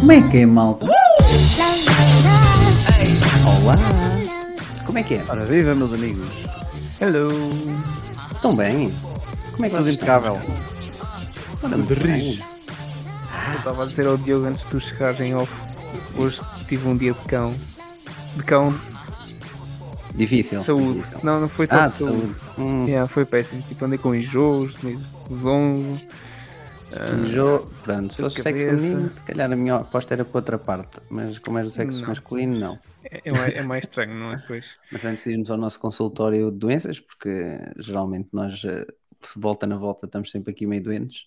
Como é que é, malta? Olá! Como é que é? Ora, viva meus amigos. Hello. Estão bem? Como é que vocês impecável. estão? de riso. Eu estava a dizer ao Diogo antes de tu chegares em off. Hoje tive um dia de cão. De cão Difícil. de saúde. difícil. Não, não foi só Ah, de de saúde. saúde. Hum, Yeah, foi péssimo. Tipo, andei com enjoos, zonzo. enjoo. Pronto, se fosse sexo feminino, se calhar a minha aposta era para outra parte. Mas como é do sexo Não. masculino, não. É, é mais, é mais estranho, não é? Pois. Mas antes de irmos ao nosso consultório de doenças, porque geralmente nós, eh, volta na volta, estamos sempre aqui meio doentes.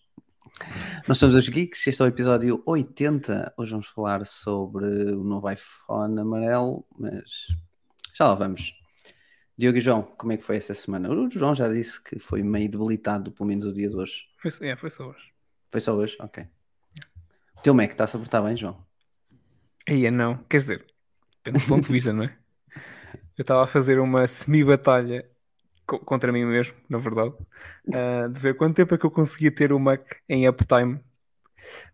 Nós somos os Geeks, este é o episódio 80. Hoje vamos falar sobre o novo iPhone amarelo, mas já lá vamos. Diogo e João, como é que foi essa semana? O João já disse que foi meio debilitado, pelo menos o dia de hoje. Foi, só- é, foi só hoje. Foi só hoje? Ok. O teu Mac está-se a portar bem, João? Aí é não. Quer dizer, depende do ponto de vista, não é? Eu estava a fazer uma semi-batalha contra mim mesmo, na verdade, ah, de ver quanto tempo é que eu conseguia ter o Mac em uptime.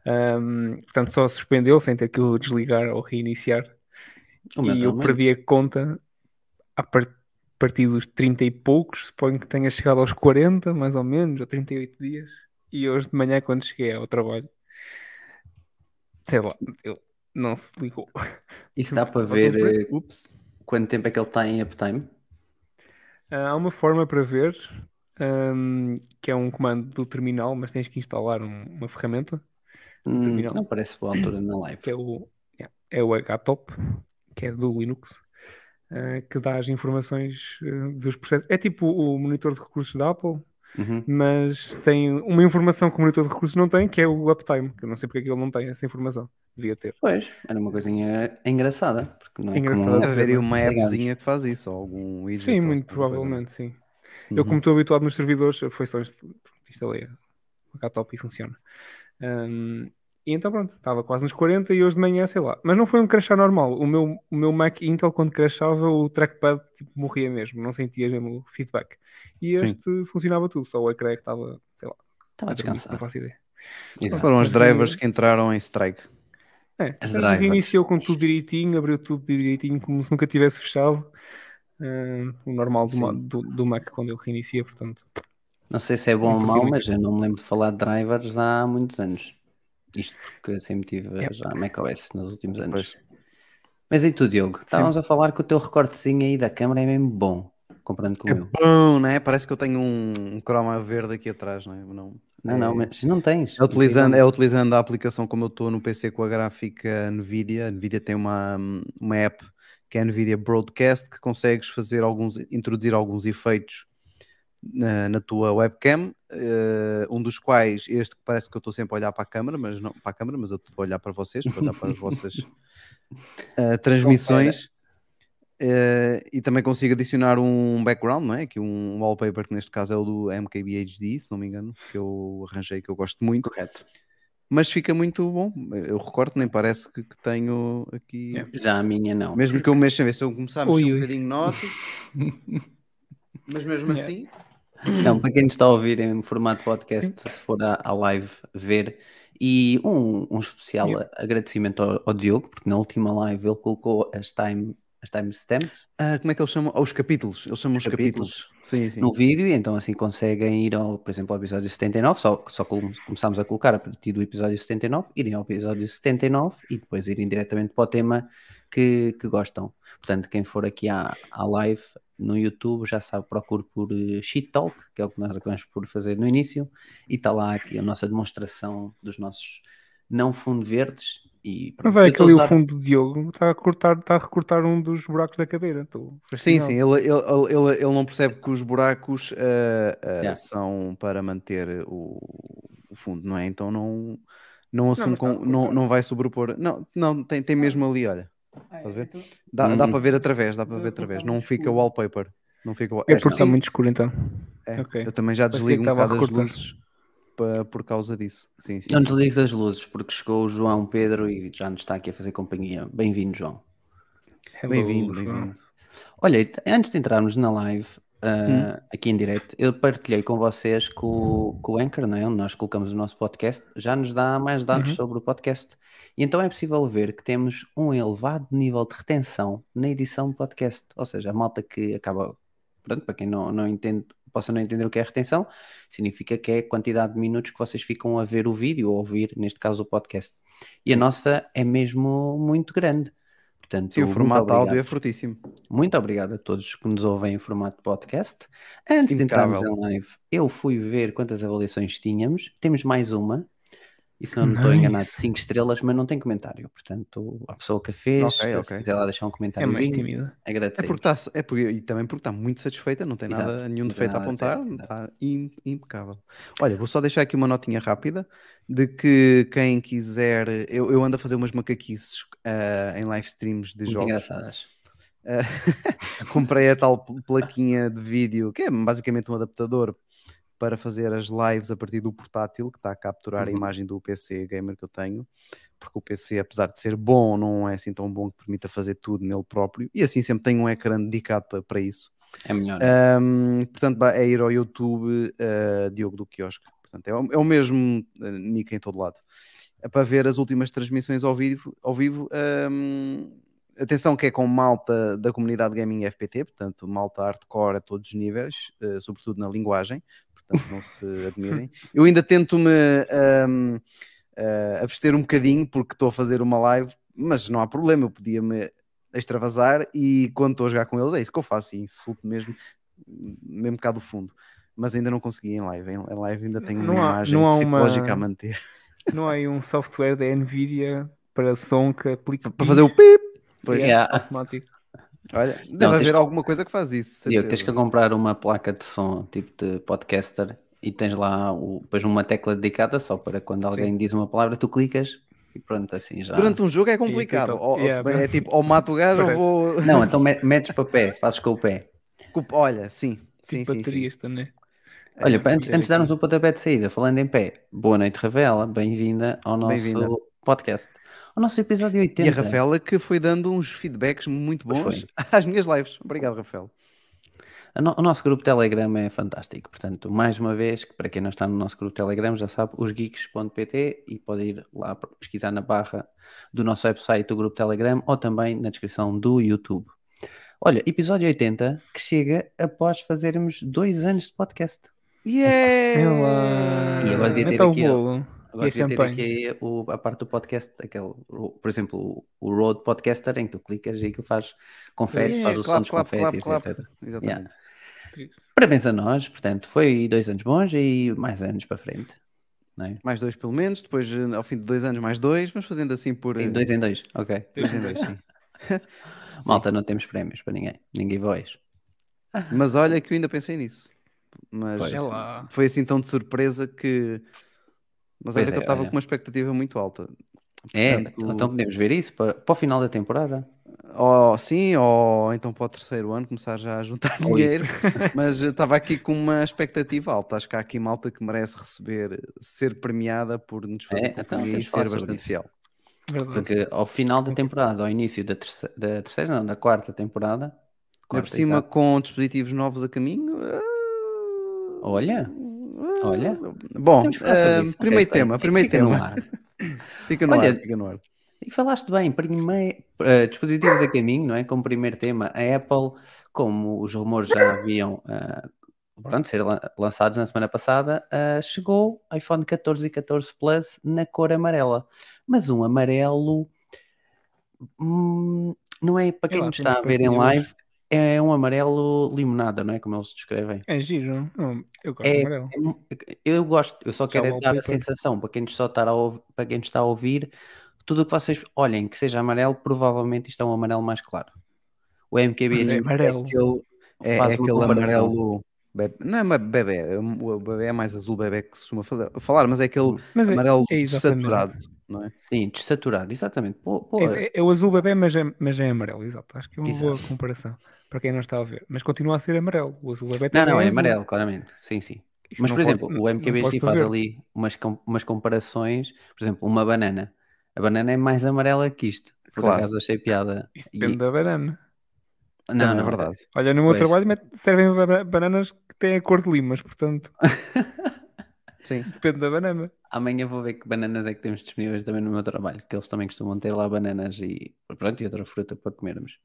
Ahm, portanto, só suspendeu sem ter que o desligar ou reiniciar. E eu perdi a conta a par- partir dos 30 e poucos, suponho que tenha chegado aos 40, mais ou menos, ou 38 dias. E hoje de manhã, quando cheguei ao trabalho, sei lá, ele não se ligou. Isso dá para ver ser. eh, quanto tempo é que ele está em uptime? Ah, Há uma forma para ver, ahm, que é um comando do terminal, mas tens que instalar um- uma ferramenta, Hum, Terminal. não parece boa altura na live. que é o, yeah, é o HTOP, que é do Linux, ah, que dá as informações ah, dos processos. É tipo o monitor de recursos da Apple, Uhum. mas tem uma informação que o monitor de recursos não tem, que é o uptime, que eu não sei porque é que ele não tem essa informação. Devia ter. Pois, era uma coisinha engraçada, porque não é Engraçada. comum Deve haver aí uma appzinha que faz isso, ou algum widget Sim, muito coisa. provavelmente, sim. Eu, Uhum. como estou habituado nos servidores, foi só inst- instalei o HTOP e funciona. Ahm, e então pronto, estava quase nos 40 e hoje de manhã, sei lá. Mas não foi um crashar normal. O meu, o meu Mac Intel, quando crashava, o trackpad tipo, morria mesmo, não sentia mesmo o feedback. E Sim. este funcionava tudo, só o ecrã é que estava, sei lá, Estava a dormir, não descansar. faço ideia. Exato. Foram os drivers que entraram em strike. É, As drivers. reiniciou com tudo direitinho, abriu tudo direitinho, como se nunca tivesse fechado. Ahm, o normal do, Sim. do, do Mac quando ele reinicia, portanto. Não sei se é bom ou mau, muito- mas eu não me lembro de falar de drivers há muitos anos. Isto porque sempre tive Yep. já macOS nos últimos anos. Pois. Mas e tu, Diogo? Estávamos a falar que o teu recortezinho aí da câmera é mesmo bom, comparando com o É meu. bom, né? Parece que eu tenho um, um croma verde aqui atrás, não é? Não, Não, não, mas não tens. É utilizando, é utilizando a aplicação como eu estou no PC com a gráfica NVIDIA. A NVIDIA tem uma, uma app que é a NVIDIA Broadcast que consegues fazer alguns, introduzir alguns efeitos na, na tua webcam, eh, um dos quais este que parece que eu estou sempre a olhar para a câmera, mas não para a câmera, mas eu estou a olhar para vocês, para olhar para as vossas eh, transmissões. Eh, e também consigo adicionar um background, não é? Aqui um wallpaper que neste caso é o do MKBHD, se não me engano, que eu arranjei, que eu gosto muito Correto. mas fica muito bom. Eu recordo, nem parece que, que tenho aqui. Yeah. Já a minha não. Mesmo que eu mexa, ver se eu começar a mexer Ui, um ui. bocadinho notas, mas mesmo Yeah. assim, Não, para quem nos está a ouvir em formato podcast, se for à, à live ver, e um, um especial Yeah. agradecimento ao, ao Diogo, porque na última live ele colocou as time, as timestamps ah, como é que eles chamam? Aos capítulos. Eles chamam os, Os capítulos. capítulos. Sim, sim. no vídeo, e então assim conseguem ir, ao, por exemplo, ao episódio 79, só, só com- começámos a colocar a partir do episódio 79, irem ao episódio 79 e depois irem diretamente para o tema que, que gostam. Portanto, quem for aqui à, à live no YouTube já sabe, procure por eh, Sheet Talk, que é o que nós acabamos por fazer no início, e está lá aqui a nossa demonstração dos nossos não fundo verdes. E Mas pronto, é eu estou aquele a o usar- fundo do Diogo está a cortar, está a recortar um dos buracos da cadeira. Estou Sim, sim, ele, ele, ele, ele não percebe que os buracos ah, ah, Yeah. são para manter o, o fundo, não é? Então não, não assume mas tá com, a não, não vai sobrepor. Não, não tem, tem mesmo ali, olha. Estás a ver? Dá, dá Uhum. para ver através, dá para ver através. Não fica wallpaper. Não fica wall- É Esta porque está sim, muito escuro então. é. ok. Eu também já desligo um que bocado as luzes por causa disso. Sim, sim. Não desligues as luzes, porque chegou o João Pedro e já nos está aqui a fazer companhia. Bem-vindo, João. Bem-vindo, bem-vindo. Olha, antes de entrarmos na live, ah, Hum. aqui em direto, eu partilhei com vocês que o, que o Anchor, não é? onde nós colocamos o nosso podcast, já nos dá mais dados Uhum. sobre o podcast. E então é possível ver que temos um elevado nível de retenção na edição do podcast. Ou seja, a malta que acaba, pronto, para quem não, não entende, possa não entender o que é retenção, significa que é a quantidade de minutos que vocês ficam a ver o vídeo ou ouvir, neste caso, o podcast. E a nossa é mesmo muito grande. Portanto, Sim, o formato áudio é fortíssimo. Muito obrigado a todos que nos ouvem em formato de podcast. Antes de entrarmos em live, eu fui ver quantas avaliações tínhamos. Temos mais uma. E se não me estou enganado, 5 estrelas, mas não tem comentário. Portanto, a pessoa que a fez, Ok, se ok. quiser lá deixar um É comentário, mais tímida. É porque está, é porque, e também porque está muito satisfeita, não tem nada, Exato, nenhum não tem defeito a nada apontar, está im- impecável. Olha, vou só deixar aqui uma notinha rápida de que quem quiser, eu, eu ando a fazer umas macaquices ah, em live streams de Muito jogos. engraçadas. Ah, comprei a tal pl- plaquinha de vídeo, que é basicamente um adaptador para fazer as lives a partir do portátil, que está a capturar a Uhum. imagem do PC gamer que eu tenho, porque o PC, apesar de ser bom, não é assim tão bom que permita fazer tudo nele próprio, e assim sempre tenho um ecrã dedicado para, para isso. É melhor. Ahm, portanto, ba- é ir ao YouTube ah, Diogo do Quiosque. Portanto, é, o, é o mesmo ah, nick em todo lado. É para ver as últimas transmissões ao vivo. Ao vivo ahm, atenção que é com malta da comunidade gaming FPT, portanto, malta hardcore a todos os níveis, ah, sobretudo na linguagem. Portanto, não se admirem. Eu ainda tento-me ahm, ah, abster um bocadinho porque estou a fazer uma live, mas não há problema, eu podia-me extravasar e quando estou a jogar com eles é isso que eu faço, e insulto mesmo, mesmo cá do fundo. Mas ainda não consegui em live. Em em live ainda tenho uma Não há- imagem não há psicológica uma- a manter. Não há aí um software da Nvidia para som que aplica Para fazer o pip. Pois, Yeah, Yeah. automático. Olha, deve tens haver que- alguma coisa que faz isso. Diogo, tens certeza. que comprar uma placa de som, tipo de podcaster, e tens lá o, depois uma tecla dedicada só para quando alguém diz uma palavra, tu clicas e pronto, assim já. Durante um jogo é complicado. então, Ou- ou se yeah, bem- é tipo, ou mato o gajo ou vou. Não, então me- metes para pé, fazes com o pé. Olha, sim. Sim, Tipo sim, sim. baterista, né? Olha, É, antes, antes de darmos o pontapé de saída, falando em pé, boa noite, Ravela, bem-vinda ao nosso Bem-vinda. podcast, ao nosso episódio 80. E a Rafaela que foi dando uns feedbacks muito bons às minhas lives. Obrigado, Rafael. A no- O nosso grupo Telegram é fantástico, portanto, mais uma vez, que para quem não está no nosso grupo Telegram já sabe, osgeeks.pt e pode ir lá para pesquisar na barra do nosso website do grupo Telegram ou também na descrição do YouTube. Olha, episódio 80 que chega após fazermos dois anos de podcast. Yeah! E agora devia ter Então o aqui. Agora E a devia ter aqui o- a parte do podcast, aquele, o- por exemplo, o, Road Podcaster, em que tu clicas e aquilo faz confete, Yeah, faz o som clap, dos clap, clap, confetes, clap. etc. Exatamente. Parabéns a nós, portanto, foi dois anos bons e mais anos para frente. Não é? Mais dois pelo menos, depois eh, ao fim de dois anos mais dois, vamos fazendo assim por... Sim, eh, dois em dois, ok. dois em dois, sim. Malta, não temos prémios para ninguém, ninguém voz. Mas olha que eu ainda pensei nisso. Mas Pois. É lá. foi assim tão de surpresa que... Mas Pois olha que é, eu estava olha. com uma expectativa muito alta. É, Portanto- então podemos ver isso para, para o final da temporada. Ou sim, ou então para o terceiro ano começar já a juntar Ou dinheiro. Mas estava aqui com uma expectativa alta. Acho que há aqui malta que merece receber, ser premiada por nos fazer É, então e ser bastante isso. fiel. Verdade. Porque ao final da temporada, ao início da terceira, da terceira não, da quarta temporada, Ainda por quarta, cima, exato. com dispositivos novos a caminho. ah, Olha, olha. Bom, sobre ah, isso. primeiro tema, primeiro fica no tema. ar. Fica no Olha, ar, fica no ar. E falaste bem, primeiro, eh, dispositivos a caminho, não é? Como primeiro tema, a Apple, como os rumores já haviam ah, pronto, ser lan- lançados na semana passada, ah, chegou iPhone 14 e 14 Plus na cor amarela. Mas um amarelo hum, não é para É quem lá, nos está a ver em live, é um amarelo limonada, não é? Como eles descrevem. É giro. Não, eu gosto É, de amarelo. é eu gosto, eu só quero é dar a sensação para quem nos só está a ouvir, para quem está a ouvir, tudo o que vocês olhem que seja amarelo, provavelmente isto é um amarelo mais claro. O MKB é amarelo. Aquele, é, faz é uma aquele comparação. amarelo. bebe- não é uma bebê, é o bebê é mais azul bebê que se costuma fala- falar, mas é aquele Mas é, amarelo é exatamente. saturado, não é? Sim, desaturado, exatamente. Pô, pô, É, é- é o azul bebê, mas é, mas é amarelo, exato. Acho que é uma Exato. boa comparação para quem não está a ver. Mas continua a ser amarelo. O azul bebê não, também não, é azul. amarelo, claramente. Sim, sim. Isso Mas, não por pode- exemplo, não- o não pode faz ver. ali umas, com- umas comparações, por exemplo, uma banana. A banana é mais amarela que isto. Por Claro. acaso achei piada. Isso E- depende da banana. Não, não, é verdade. Olha, no meu Pois. trabalho servem bana- bananas que têm a cor de limas, portanto, Sim. depende da banana. Amanhã vou ver que bananas é que temos disponíveis também no meu trabalho, que eles também costumam ter lá bananas e pronto, e outra fruta para comermos.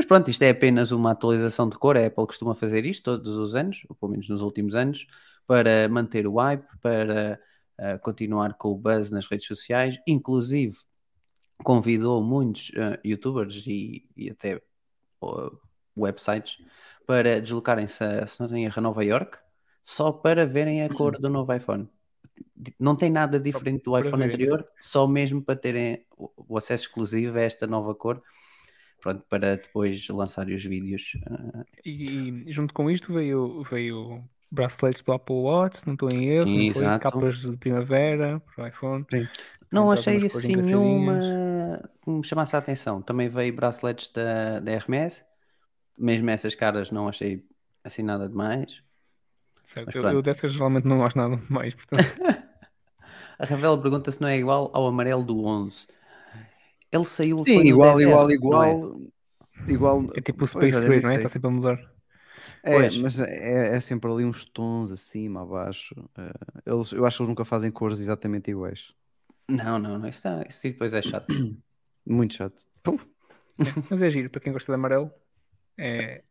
Mas pronto, isto é apenas uma atualização de cor. A Apple costuma fazer isto todos os anos, ou pelo menos nos últimos anos, para manter o hype, para ah, continuar com o buzz nas redes sociais. Inclusive, convidou muitos ah, youtubers e, e até ah, websites para deslocarem-se, a, se não tenho erro, a Nova York, só para verem a cor do novo iPhone. Não tem nada diferente do iPhone anterior, só mesmo para terem o acesso exclusivo a esta nova cor. Pronto, para depois lançarem os vídeos. ah, E, e junto com isto veio, veio braceletes do Apple Watch, não estou em erro, Sim, não capas de primavera para o iPhone. Não Então, achei assim nenhuma que me chamasse a atenção. Também veio braceletes da, da Hermes, mesmo essas caras não achei assim nada demais. Certo, eu, eu dessas geralmente não gosto nada mais, portanto, A Ravela pergunta se não é igual ao amarelo do 11. Ele saiu Sim, foi no igual, 10R, igual, é? igual. Igual. é tipo o Pois, Space olha, Gray, não é? Está sempre a mudar. É, Pois. mas é, é sempre ali uns tons acima, abaixo. Eh, eles, eu acho que eles nunca fazem cores exatamente iguais. Não, não, não. Isso, está- isso depois é chato. Muito chato. Mas é giro para quem gosta de amarelo. É...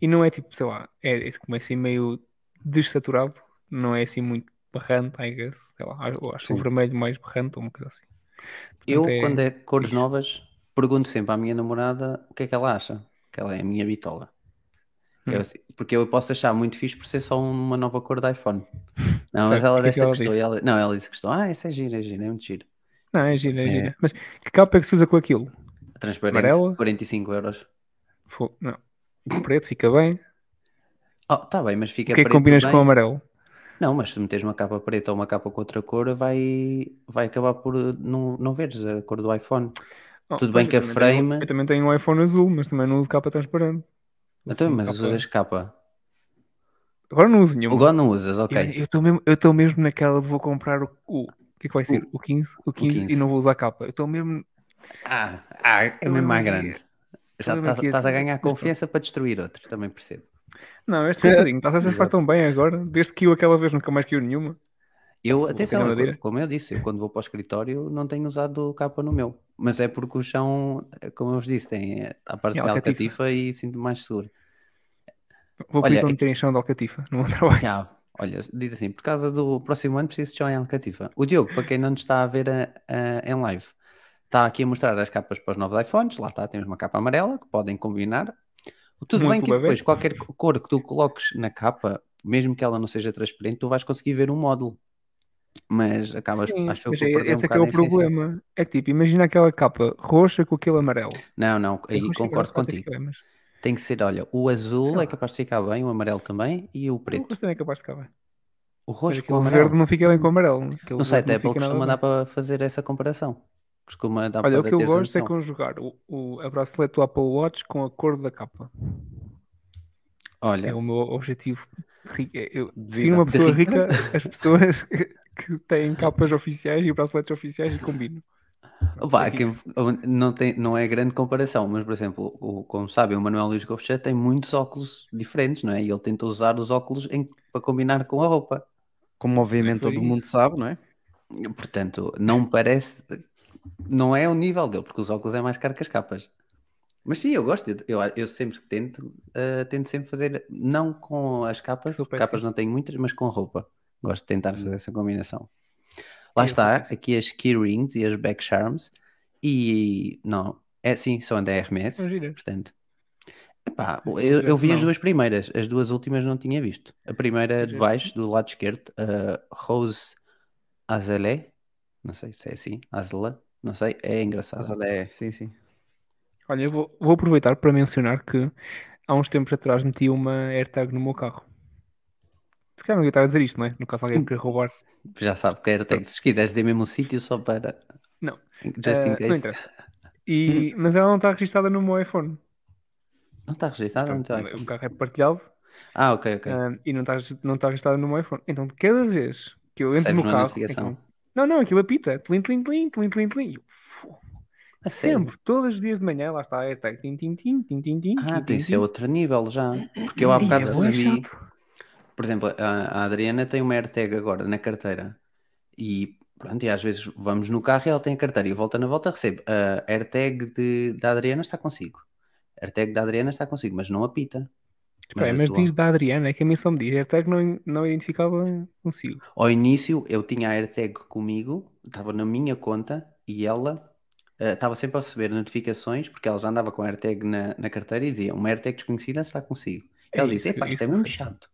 E não é tipo, sei lá, é, é como é assim meio desaturado, não é assim muito berrante, I guess. Sei lá, eu acho que o Sim. vermelho mais berrante ou uma coisa assim. Eu, Portanto, quando é cores novas, pergunto sempre à minha namorada o que é que ela acha. Que ela é a minha bitola. Que eu Hum. assim- porque eu posso achar muito fixe por ser só uma nova cor de iPhone. Não, mas ela que é que desta ela gostou. disse? e ela- não, ela disse que gostou. Ah, isso é giro, é giro, é muito giro. Não, é giro, é É. giro. Mas que capa é que se usa com aquilo? Transparente, Amarela? 45 euros. Não. O preto fica bem. Oh, tá bem, mas fica o que é que combinas bem. com o amarelo? Não, mas se meteres uma capa preta ou uma capa com outra cor, vai, vai acabar por uh, não, não veres a cor do iPhone. Oh, Tudo bem que a também tenho- frame- eu também tenho um iPhone azul, mas também não uso capa transparente. Então, mas capa- usas capa. Agora não uso nenhuma. Agora não usas, ok. Eu- estou mesmo, eu mesmo naquela de vou comprar o, o, o que é que vai ser? O 15? O 15, 15. e não vou usar capa. Eu estou mesmo. Ah, ah, é mesmo à grande. Já eu estás a ganhar confiança para destruir outros, também percebo. Não, este coitadinho está a Exato. tão bem agora. Desde que eu aquela vez nunca mais caiu nenhuma. Eu, atenção, eu, como eu disse, eu quando vou para o escritório não tenho usado capa no meu. Mas é porque o chão, como eu vos disse, tem a parte de alcatifa. alcatifa e sinto-me mais seguro. Vou Olha, pedir para é meter em chão de alcatifa no meu trabalho. Já, olha, diz assim, por causa do próximo ano preciso de chão em alcatifa. O Diogo, para quem não nos está a ver a- a- em live, está aqui a mostrar as capas para os novos iPhones. Lá está, temos uma capa amarela que podem combinar. Tudo Um bem que depois qualquer cor que tu coloques na capa, mesmo que ela não seja transparente, tu vais conseguir ver um módulo. Mas acabas, Sim, acho eu, mas por é- perder um esse é que é o bocado a essência. problema. É que tipo, imagina aquela capa roxa com aquele amarelo. Não, não, aí Eu concordo contigo. ficar bem, mas Tem que ser, olha, o azul Sei é capaz de ficar bem, o amarelo também e o O preto. roxo também é capaz de ficar bem. O Mas roxo com o amarelo. verde não fica bem com o amarelo. Aquele da Apple fica nada costuma dar para fazer essa comparação. Costuma dar Olha, para o que eu gosto é conjugar o, o, a bracelete do Apple Watch com a cor da capa. Olha, É o meu objetivo. é- Eu De defino uma pessoa rica, as pessoas que têm capas oficiais e braceletes oficiais e combino. Opa, é isso. não, tem, não é grande comparação, mas por exemplo, o, como sabem, o Manuel Luís Gouveia tem muitos óculos diferentes, não é? E ele tenta usar os óculos em- para combinar com a roupa. Como obviamente todo mundo isso. sabe, não é? Portanto, não me parece, não é o nível dele, porque os óculos é mais caro que as capas. Mas sim, eu gosto, eu, eu, sempre tento, eh, tento sempre fazer, não com as capas, capas não tenho muitas, mas com a roupa. Gosto de tentar fazer essa combinação. Lá Eu está, aqui as key rings e as back charms, e não, é sim, são da Hermes, São giras. portanto. Epá, Não, eu, eu vi as não. duas primeiras, as duas últimas não tinha visto. A primeira de Giras. baixo, do lado esquerdo, a Rose Azelé, não sei se é assim, Azelé, não sei, é Mas engraçado. olha, é, sim, sim. Olha, eu vou, vou aproveitar para mencionar que há uns tempos atrás meti uma AirTag no meu carro. Se calhar não ia estar a dizer isto, não é? No caso alguém me querer roubar. Já sabe que era até se quiseres dizer mesmo o sítio só para. Não. Just in não case. interessa. E, mas ela não está registada no meu iPhone. Não está registrado no teu iPhone? o carro é partilhado Ah, ok, ok. ah, e não está, não está registrado no meu iPhone. Então, cada vez que eu entro Recebes no carro. notificação. então- não, não, aquilo apita. Tlim, tlim, tlim, tlim, tlim, tlim. E eu. A sério? Sempre, todos os dias de manhã, lá está a AirTag. Tim, tim, tim, tim, tim, tim, Ah, tim, então isso tim, é tim. outro nível já. Porque eu há bocado é bué recebi. Por exemplo, a, a Adriana tem uma AirTag agora na carteira. E pronto, e às vezes vamos no carro e ela tem a carteira. E eu volto na volta recebo. A AirTag de, da Adriana está consigo. A AirTag da Adriana está consigo, mas não apita. Mas mas diz da Adriana, é que a mim só me diz. AirTag não, não identificava consigo. Ao início eu tinha a AirTag comigo, estava na minha conta e ela eh, estava sempre a receber notificações porque ela já andava com a AirTag na, na carteira e dizia uma AirTag desconhecida está consigo. É ela disse, epá, isso isto é mesmo chato.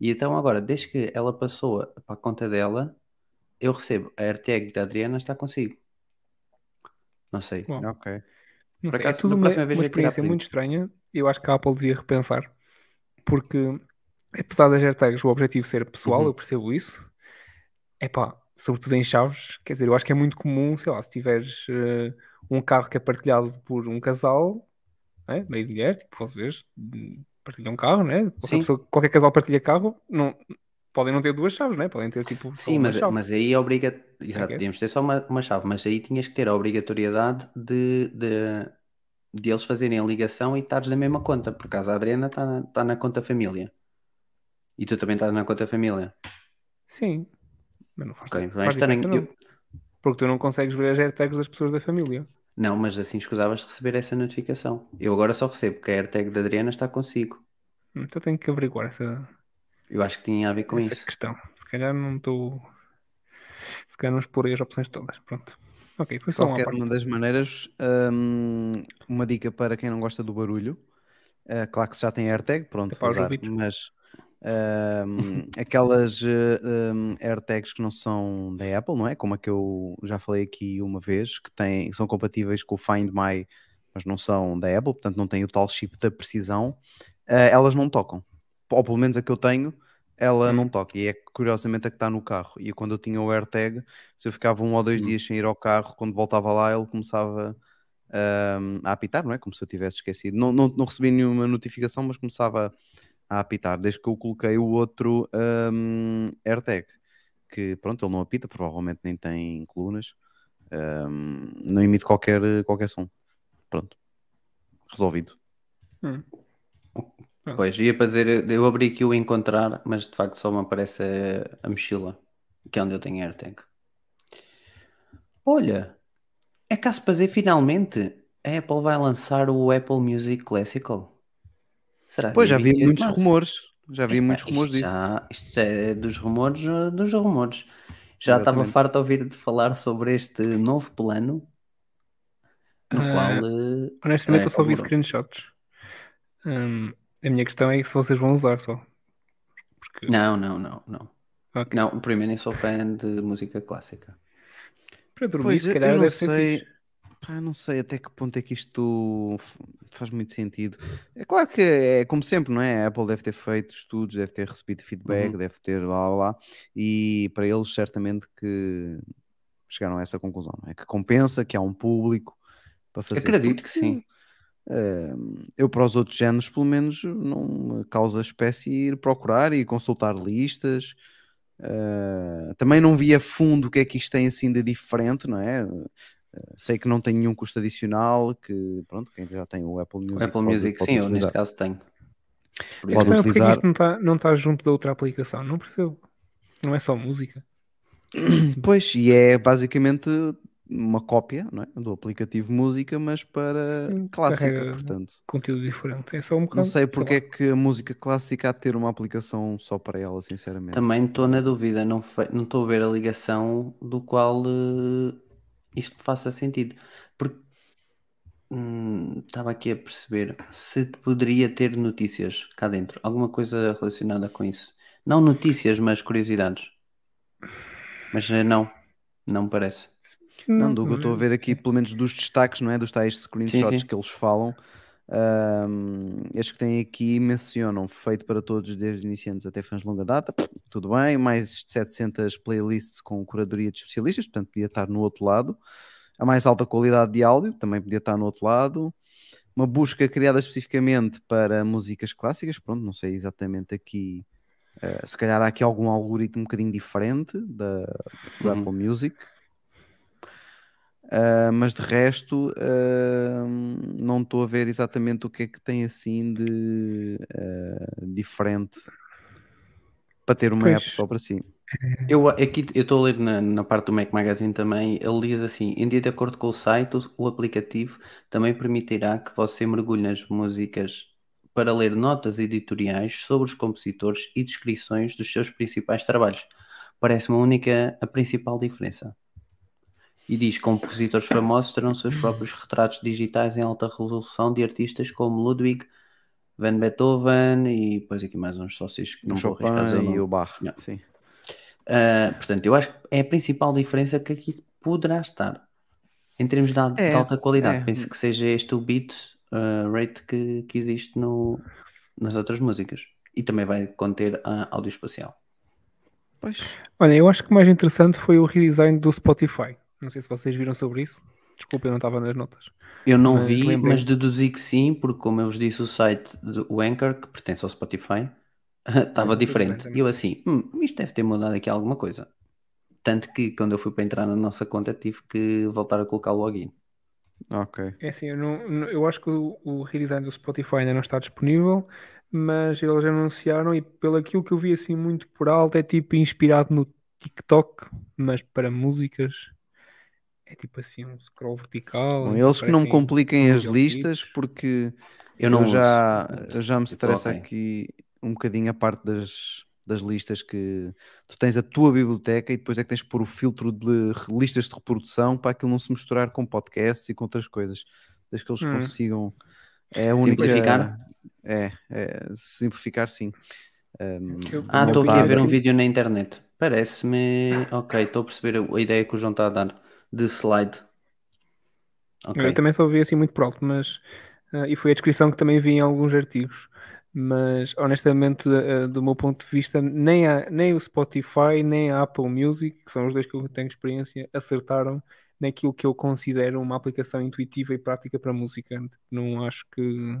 E então agora, desde que ela passou para a conta dela, eu recebo a AirTag da Adriana está consigo. Não sei. Bom, Ok. Não Por sei, é acaso, tudo na uma, uma experiência muito estranha. Eu acho que a Apple devia repensar. Porque, apesar das AirTags o objetivo ser pessoal, Uhum. eu percebo isso. É pá, sobretudo em chaves. Quer dizer, eu acho que é muito comum, sei lá, se tiveres eh, um carro que é partilhado por um casal, né, meio de mulher, tipo vocês hum, partilham um carro, né? Qualquer, pessoa- qualquer casal partilha carro, não, podem não ter duas chaves, né? Podem ter tipo só Sim, uma mas, chave. mas aí é obriga... Exato, podíamos ter só uma, uma chave, mas aí tinhas que ter a obrigatoriedade de, de, de eles fazerem a ligação e estares na mesma conta, por acaso a Adriana está na, tá na conta família. E tu também estás na conta família. Sim, mas não faz, Ok, não mas faz estranho. diferença, Eu- não. Porque tu não consegues ver as AirTags das pessoas da família. Não, mas assim escusavas de receber essa notificação. Eu agora só recebo que a AirTag da Adriana está consigo. Então tenho que averiguar essa, Eu acho que tinha a ver com essa isso. questão. Se calhar não estou. Se calhar não explorei as opções todas. Pronto. Ok, foi só uma parte. uma das maneiras, hum, uma dica para quem não gosta do barulho. Uh, claro que já tem AirTag, pronto, ouvidos. mas hum, aquelas uh, hum, AirTags que não são da Apple, não é? Como a que eu já falei aqui uma vez, que têm, são compatíveis com o Find My, mas não são da Apple, portanto não têm o tal chip da precisão, uh, elas não tocam. Ou pelo menos a que eu tenho, ela Hum. não toca. E é curiosamente a que está no carro. E quando eu tinha o AirTag, se eu ficava um ou dois Hum. dias sem ir ao carro, quando voltava lá, ele começava hum, a apitar, não é? Como se eu tivesse esquecido. Não, não, não recebi nenhuma notificação, mas começava a apitar, desde que eu coloquei o outro hum, AirTag. Que pronto, ele não apita, provavelmente nem tem colunas, hum, não emite qualquer, qualquer som. Pronto, resolvido. Hum. Pois, ia para dizer, eu abri aqui o encontrar, mas de facto só me aparece a, a mochila, que é onde eu tenho AirTag. Olha, é caso para dizer finalmente a Apple vai lançar o Apple Music Classical. Será Pois, já vi 28 de muitos rumores, já vi Epá, muitos rumores disso. já, isto já é dos rumores uh, dos rumores. Já estava farto de ouvir de falar sobre este novo plano, no Ah, qual uh, Honestamente, É, eu só vi screenshots. Hum, a minha questão é se vocês vão usar só. Porque, não, não, não, não. ok. Não, primeiro nem sou fã de música clássica. Para dormir, Pois, se calhar eu não deve ser sei, pá, não sei até que ponto é que isto faz muito sentido. É claro que é como sempre, não é? A Apple deve ter feito estudos, deve ter recebido feedback, Uhum. deve ter blá blá blá, e para eles certamente que chegaram a essa conclusão, não é? Que compensa, que há um público para fazer. Acredito que sim. Eh, eu para os outros géneros, pelo menos, não me causa espécie ir procurar e consultar listas. Eh, também não vi a fundo o que é que isto tem assim de diferente, não é? Eh, sei que não tem nenhum custo adicional, que pronto, quem já tem o Apple Music. O Apple pode- Music, pode sim, eu neste caso tenho. Por A Pode é porque é que utilizar- isto não está não tá junto da outra aplicação. Não percebo. Não é só música. Pois, e é basicamente uma cópia não é? do aplicativo música, mas para Sim, clássica, portanto. Conteúdo diferente. É só um bocado. Não sei porque é que a música clássica há de ter uma aplicação só para ela, sinceramente. Também estou na dúvida, não fe- não estou a ver a ligação do qual eh, isto faça sentido. Porque hum, estava aqui a perceber se poderia ter notícias cá dentro, alguma coisa relacionada com isso. Não notícias, mas curiosidades. Mas eh, não, não parece. Não, do que eu estou a ver aqui, pelo menos dos destaques, não é? Dos tais screenshots sim. que eles falam. ahm, estes que têm aqui mencionam feito para todos, desde iniciantes até fãs de longa data. Tudo bem, mais de 700 playlists com curadoria de especialistas, portanto podia estar no outro lado. A mais alta qualidade de áudio também podia estar no outro lado. Uma busca criada especificamente para músicas clássicas, pronto, não sei exatamente aqui. eh, se calhar há aqui algum algoritmo um bocadinho diferente da, do Uhum. Apple Music. Ah, mas de resto, ah, não estou a ver exatamente o que é que tem assim de ah, diferente para ter uma Pois. app só para si. Eu aqui eu estou a ler na, na parte do Mac Magazine também, ele diz assim, em dia de acordo com o site, o, o aplicativo também permitirá que você mergulhe nas músicas para ler notas editoriais sobre os compositores e descrições dos seus principais trabalhos. Parece-me a única, a principal diferença. E diz que compositores famosos terão seus próprios retratos digitais em alta resolução de artistas como Ludwig van Beethoven e depois aqui mais uns sócios que não o vou Chopin e o Bach. Yeah. Sim. Uh, portanto, eu acho que é a principal diferença que aqui poderá estar em termos de, de É, alta qualidade. é. Penso que seja este o beat uh, rate que, que existe no, nas outras músicas e também vai conter a áudio espacial. Pois. Olha, eu acho que o mais interessante foi o redesign do Spotify. Não sei se vocês viram sobre isso. Desculpa, eu não estava nas notas. Eu não Mas vi, lembrei-me. mas deduzi que sim, porque como eu vos disse, o site do Anchor, que pertence ao Spotify, estava Uhum, diferente. E eu assim, hum, isto deve ter mudado aqui alguma coisa. Tanto que quando eu fui para entrar na nossa conta tive que voltar a colocar o login. Ok. É assim, eu, não- eu acho que o, o redesign do Spotify ainda não está disponível, mas eles anunciaram e pelo aquilo que eu vi assim muito por alto, é tipo inspirado no TikTok, mas para músicas. É tipo assim um scroll vertical. Bom, eles que não me compliquem as listas, porque Eu não eu já, eu já me estressa ok. aqui um bocadinho a parte das, das listas que tu tens a tua biblioteca e depois é que tens que pôr o filtro de listas de reprodução para aquilo não se misturar com podcasts e com outras coisas. Desde que eles Hum. consigam. É a única. Simplificar? É, é, simplificar sim. Um, Eu- Ah, estou aqui a ver um vídeo na internet. Parece-me. Ok, estou a perceber a a ideia que o João está a dar de slide. Ok. Eu também só vi assim muito por alto, mas ah, e foi a descrição que também vi em alguns artigos. Mas honestamente, ah, do meu ponto de vista, nem, a, nem o Spotify, nem a Apple Music, que são os dois que eu tenho experiência, acertaram naquilo que eu considero uma aplicação intuitiva e prática para música. Não acho que.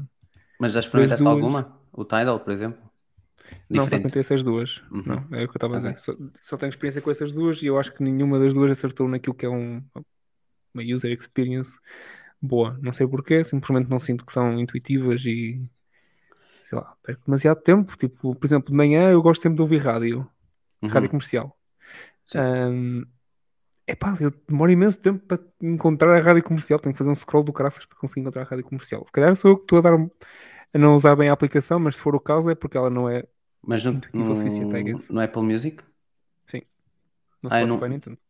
Mas já experimentaste duas. alguma? O Tidal, por exemplo? Não Diferente. frequentei essas duas. Uhum. Não, é o que eu estava Ok. a dizer. Só, só tenho experiência com essas duas e eu acho que nenhuma das duas acertou naquilo que é um, uma user experience boa. Não sei porquê, simplesmente não sinto que são intuitivas e sei lá, perco demasiado tempo. Tipo, por exemplo, de manhã eu gosto sempre de ouvir rádio, Uhum. rádio comercial. Ahm, epá, eu demoro imenso tempo para encontrar a rádio comercial. Tenho que fazer um scroll do caraças para conseguir encontrar a rádio comercial. Se calhar sou eu que estou a dar a não usar bem a aplicação, mas se for o caso é porque ela não é Mas no, no, no Apple Music? no Ah, eu Spotify não- nem tanto.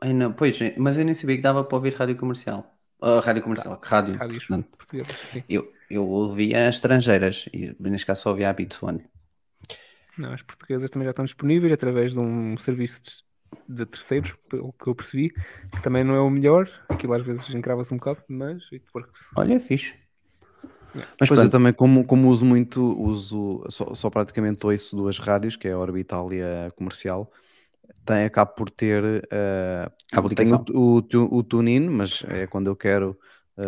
Ai, não, pois, mas eu nem sabia que dava para ouvir rádio comercial. Ah, rádio comercial, que rádio. Rádios portanto. sim. Eu, eu ouvia as estrangeiras e neste caso só ouvia a Beats One. Não, as portuguesas também já estão disponíveis através de um serviço de- terceiros, pelo que eu percebi, que também não é o melhor. Aquilo às vezes encrava-se um bocado, mas it works. Olha, é fixe. Yeah. Mas Pois eu pronto, também, como, como uso muito, uso só, só praticamente ouço duas rádios, que é a Orbital e a comercial. Tem, acabo por ter eh, A aplicação. tenho o, o, o TuneIn, mas é quando eu quero.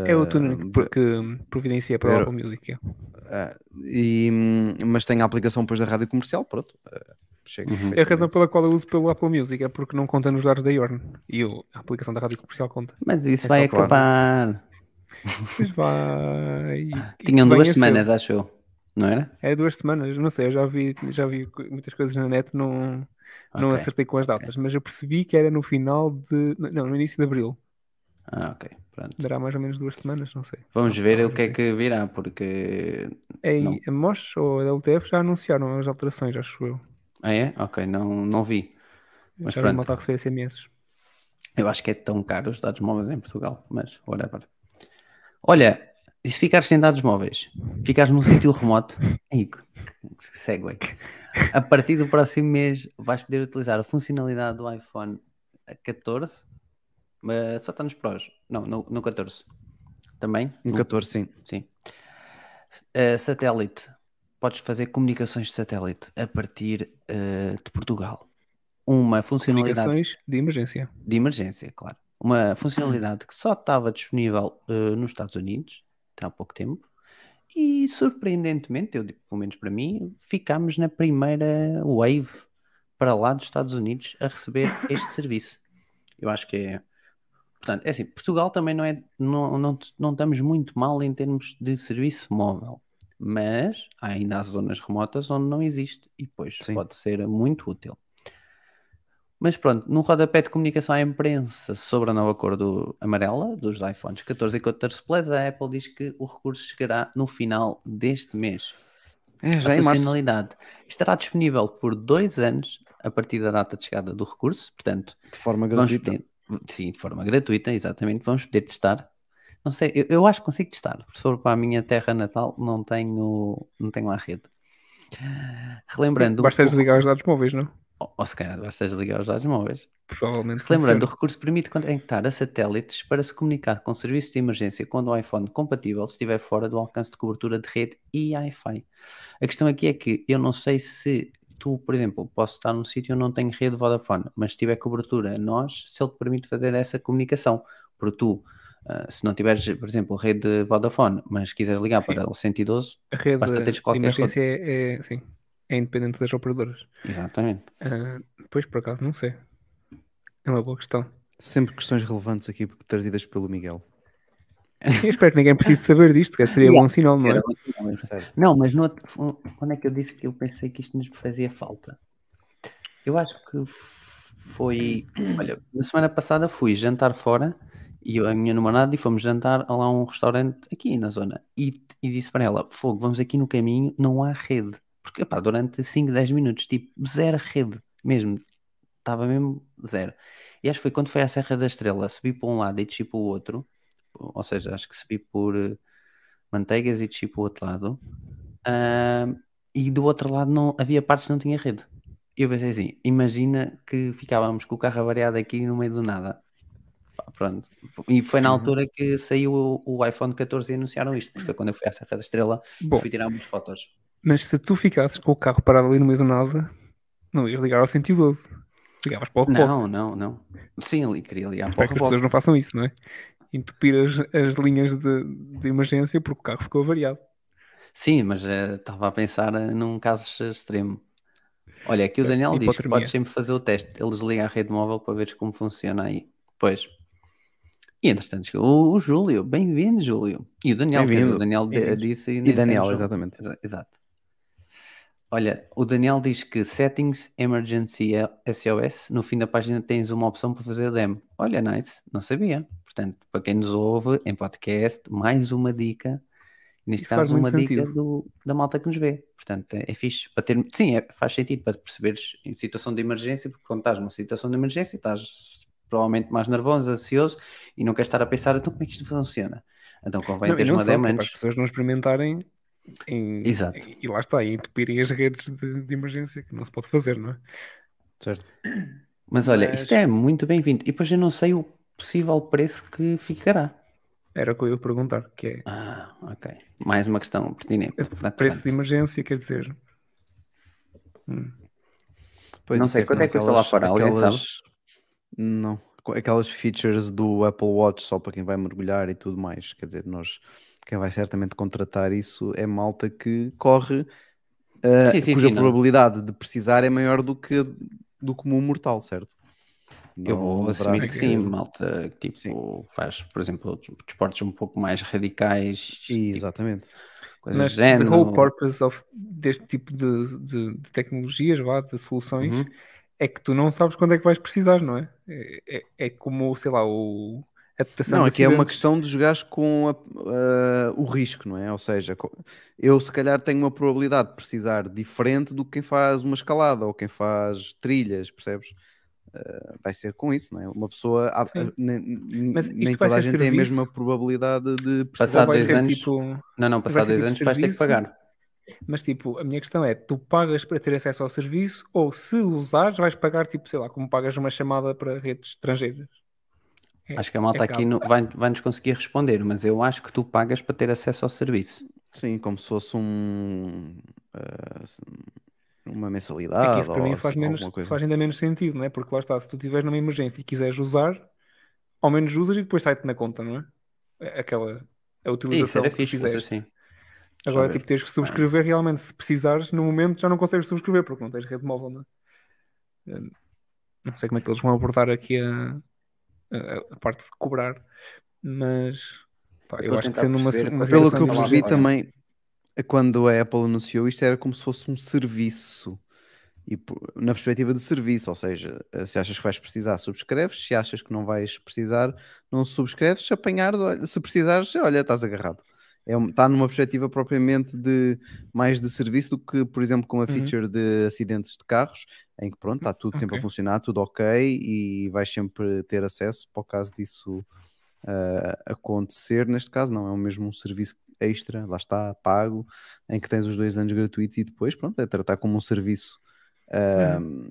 É o eh, tuning que, ver- que providencia para o ver- Apple Music. eh, e, mas tenho a aplicação depois da rádio comercial, pronto. chega Uhum. É a razão pela qual eu uso pelo Apple Music, é porque não conta nos dados da Yorn. E a aplicação da rádio comercial conta. mas isso É vai só claro. Pois vai. e Tinham duas semanas, acho eu. Não era? É duas semanas, não sei, eu já vi, já vi muitas coisas na net, não, não acertei com as datas, mas eu percebi que era no final de. Não, no início de abril. Ah, ok. Pronto. Dará mais ou menos duas semanas, não sei. Vamos ver não, o que é que virá, porque. É, não. e a MOS ou a LTF já anunciaram as alterações, acho eu. Ah, é? Ok, não, não vi. Mas já pronto. malta a receber SMS. Eu acho que é tão caro os dados móveis em Portugal, mas whatever. Olha, e se ficares sem dados móveis, ficares num sítio remoto, aí, segue. A partir do próximo mês vais poder utilizar a funcionalidade do iPhone 14, mas só está nos Pros, não, no, no 14. Também? No 14, sim. Sim. Uh, satélite. Podes fazer comunicações de satélite a partir uh, de Portugal. Uma funcionalidade Comunicações de emergência. de emergência, claro. Uma funcionalidade que só estava disponível uh, nos Estados Unidos até há pouco tempo. E surpreendentemente, eu digo, pelo menos para mim, ficámos na primeira wave para lá dos Estados Unidos a receber este serviço. Eu acho que é Portanto, é assim, Portugal também não é, não, não, não estamos muito mal em termos de serviço móvel, mas há ainda há zonas remotas onde não existe e depois Sim. pode ser muito útil. Mas pronto, no rodapé de comunicação à imprensa sobre a nova cor do amarela dos iPhones 14 e 14 Plus, a Apple diz que o recurso chegará no final deste mês. É, já a funcionalidade estará disponível por dois anos a partir da data de chegada do recurso, portanto, De forma gratuita. sim, de forma gratuita, exatamente, vamos poder testar. Não sei, eu, eu acho que consigo testar. For para a minha terra natal, não tenho, não tenho lá rede. Relembrando, Basta desligar os dados móveis, não? Ou, ou se calhar basta desligar os dados móveis. Provavelmente. Lembrando, o recurso permite conectar a satélites para se comunicar com serviços de emergência quando o iPhone compatível estiver fora do alcance de cobertura de rede e Wi-Fi. A questão aqui é que eu não sei se tu, por exemplo, posso estar num sítio onde não tenho rede Vodafone, mas se tiver cobertura nós, se ele te permite fazer essa comunicação. Porque tu, ah, se não tiveres, por exemplo, rede Vodafone, mas quiseres ligar Sim. para o 112, A rede basta teres de qualquer emergência é, é, sim, é independente das operadoras. exatamente. Ah, pois, por acaso, não sei. É uma boa questão. Sempre questões relevantes aqui trazidas pelo Miguel. Eu espero que ninguém precise saber disto, que seria bom sinal, não é? Era bom sinal. Certo. Não, mas no outro- quando é que eu disse que eu pensei que isto nos fazia falta? Eu acho que foi. Olha, na semana passada fui jantar fora e eu, a minha namorada e fomos jantar a lá a um restaurante aqui na zona e, e disse para ela: Fogo, vamos aqui no caminho, não há rede. Porque epá, durante 5, 10 minutos, tipo, zero rede mesmo, estava mesmo zero. E acho que foi quando foi à Serra da Estrela, subi para um lado e desci para o outro, ou seja, acho que subi por eh, Manteigas e desci para o outro lado. Ahm, e do outro lado não havia partes que não tinha rede. E eu pensei assim: imagina que ficávamos com o carro avariado aqui no meio do nada. Pá, Pronto. E foi na Uhum. altura que saiu o, o iPhone 14 e anunciaram isto, porque foi quando eu fui à Serra da Estrela e fui tirar umas fotos. Mas se tu ficasses com o carro parado ali no meio do nada, não ias ligar ao 112. Ligavas para o reboque. Não, não, não. Sim, ali queria ligar para o que as pessoas não façam isso, não é? Entupir as, as linhas de, de emergência porque o carro ficou variado. Sim, mas eh, estava a pensar eh, num caso extremo. Olha, aqui o Daniel diz que podes sempre fazer o teste. Ele desliga a rede móvel para veres como funciona aí. Pois. E entretanto chegou o, o Júlio. Bem-vindo, Júlio. E o Daniel, o Daniel Bem-vindos. disse... E Daniel, exatamente. Exa- Exato. Olha, o Daniel diz que Settings Emergency SOS, no fim da página tens uma opção para fazer o demo. Olha, nice, não sabia. Portanto, para quem nos ouve em podcast, mais uma dica. Neste Isso caso, uma dica do, da malta que nos vê. Portanto, é, é fixe. Para ter, sim, é- faz sentido para perceberes em situação de emergência, porque quando estás numa situação de emergência, estás provavelmente mais nervoso, ansioso e não queres estar a pensar, então como é que isto funciona? Então convém Não, não uma demo é para as antes. pessoas não experimentarem em- Exato. E, e lá está, e entupirem as redes de, de emergência, que não se pode fazer, não é? Certo. Mas olha, Mas- isto é muito bem-vindo. E depois eu não sei o possível preço que ficará. Era o que eu ia perguntar, que é Ah, ok. Mais uma questão pertinente. preço de emergência, quer dizer, Pois Não sei, quanto é que custa lá aquelas- fora? Alguém aquelas- Não. Aquelas features do Apple Watch só para quem vai mergulhar e tudo mais. Quer dizer, nós, quem vai certamente contratar isso é malta que corre, ah, Sim, sim, cuja sim, não. probabilidade de precisar é maior do que do comum mortal, certo? Eu Não vou assumir que sim, malta, que tipo, Sim. faz, por exemplo, desportos um pouco mais radicais, tipo, Exatamente. coisas mas do the género. whole purpose of, deste tipo de, de- de tecnologias, vá, de soluções, Uhum. é que tu não sabes quando é que vais precisar, não é? É, é- é como, sei lá, o, Não, de aqui é uma questão de jogares com a- a- o risco, não é? Ou seja, eu se calhar tenho uma probabilidade de precisar diferente do que quem faz uma escalada ou quem faz trilhas, percebes? Uh, vai ser com isso, não é? Uma pessoa, há- nem, nem- Mas toda a gente tem a serviço? mesma probabilidade de precisar. 10 ser anos, tipo. Não, não, passado ser 10 tipo anos vais ter que serviço? pagar. Mas tipo, a minha questão é: tu pagas para ter acesso ao serviço ou se usares, vais pagar, tipo, sei lá, como pagas uma chamada para redes estrangeiras? É- Acho que a malta é aqui no- vai, vai nos conseguir responder, mas eu acho que tu pagas para ter acesso ao serviço. Sim, como se fosse um, uh, uma É mensalidade que isso para ou mim faz, assim, menos, alguma coisa. faz ainda menos sentido, não é? Porque lá está, se tu estiveres numa emergência e quiseres usar, ao menos usas e depois sai-te na conta, não é? É Aquela a utilização isso era que fixe, fizeste. assim. Agora, tipo, tens que subscrever realmente. Se precisares, no momento já não consegues subscrever porque não tens rede móvel, não é? Eh, Não sei como é que eles vão abordar aqui a, a, parte de cobrar, mas pá, eu estou a acho que sendo uma, uma é Pelo que eu percebi também, quando a Apple anunciou isto, era como se fosse um serviço. E na perspectiva de serviço, ou seja, se achas que vais precisar, subscreves, se achas que não vais precisar, não subscreves, se apanhares, olha, se precisares, olha, estás agarrado. É, está numa perspectiva propriamente de mais de serviço do que, por exemplo, com a Uhum. feature de acidentes de carros, em que pronto, está tudo sempre a funcionar, tudo ok, e vais sempre ter acesso para o caso disso uh, acontecer. Neste caso, não, é mesmo um serviço extra, lá está, pago, em que tens os dois anos gratuitos e depois, pronto, é tratar como um serviço.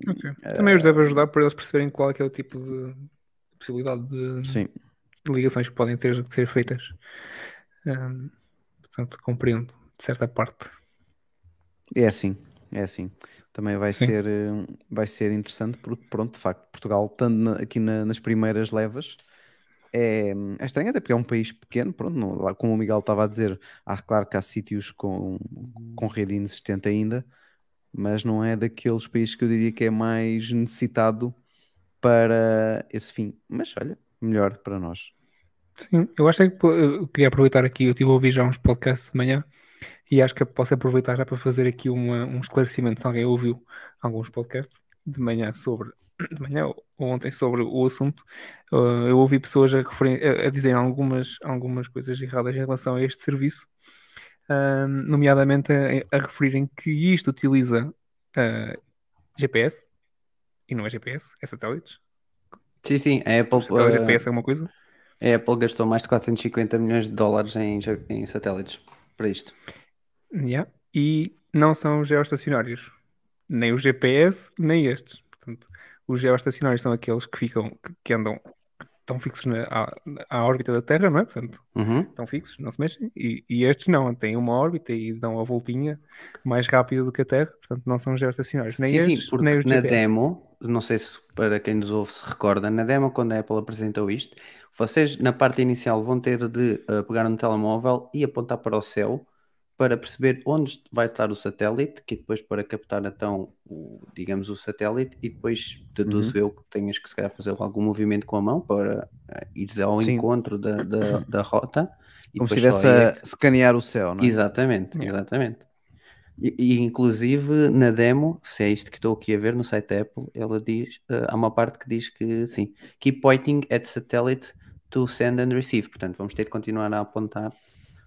Ok. Também os deve ajudar para eles perceberem qual é é o tipo de possibilidade de, de ligações que podem ter que ser feitas. Portanto, compreendo de certa parte. é assim, é assim. Também vai Sim. ser, uh, vai ser interessante porque, pronto, de facto, Portugal, estando aqui na- nas primeiras levas, é, é estranho até porque é um país pequeno, pronto, não- lá, como o Miguel estava a dizer, há, claro que há sítios com, com rede inexistente ainda, mas não é daqueles países que eu diria que é mais necessitado para esse fim. Mas olha, melhor para nós. Sim, eu acho que eu queria aproveitar aqui, eu estive a ouvir já uns podcasts de manhã e acho que posso aproveitar já para fazer aqui uma- um esclarecimento se alguém ouviu alguns podcasts de manhã sobre de manhã ou ontem sobre o assunto. Uh, eu ouvi pessoas a, a, a dizerem algumas, algumas coisas erradas em relação a este serviço, ahm, nomeadamente a, a referirem que isto utiliza ah, GPS e não é GPS, é satélites. Sim, sim, a Apple, Satélite uh, GPS é alguma coisa? A Apple gastou mais de 450 milhões de dólares em, em satélites para isto. Yeah. E não são geoestacionários. Nem o GPS, nem estes. Portanto, os geoestacionários são aqueles que ficam, que andam, estão fixos na à, à órbita da Terra, não é? Portanto, Uhum. estão fixos, não se mexem. E, e estes não, têm uma órbita e dão a voltinha mais rápido do que a Terra. Portanto, não são geoestacionários. Nem Sim, estes, sim, porque nem os na GPS. demo, não sei se para quem nos ouve se recorda, na demo, quando a Apple apresentou isto, vocês na parte inicial vão ter de uh, pegar no telemóvel e apontar para o céu para perceber onde vai estar o satélite, que depois para captar então, o, digamos, o satélite, e depois deduzo eu que tenhas que se calhar fazer algum movimento com a mão para uh, ires ao Sim. encontro da, da, da rota. e Como se estivesse é que- a escanear o céu, não é? Exatamente, exatamente. E, e, inclusive na demo, se é isto que estou aqui a ver no site da Apple, ela diz, eh, há uma parte que diz que sim, keep pointing at satellite to send and receive. Portanto, vamos ter de continuar a apontar.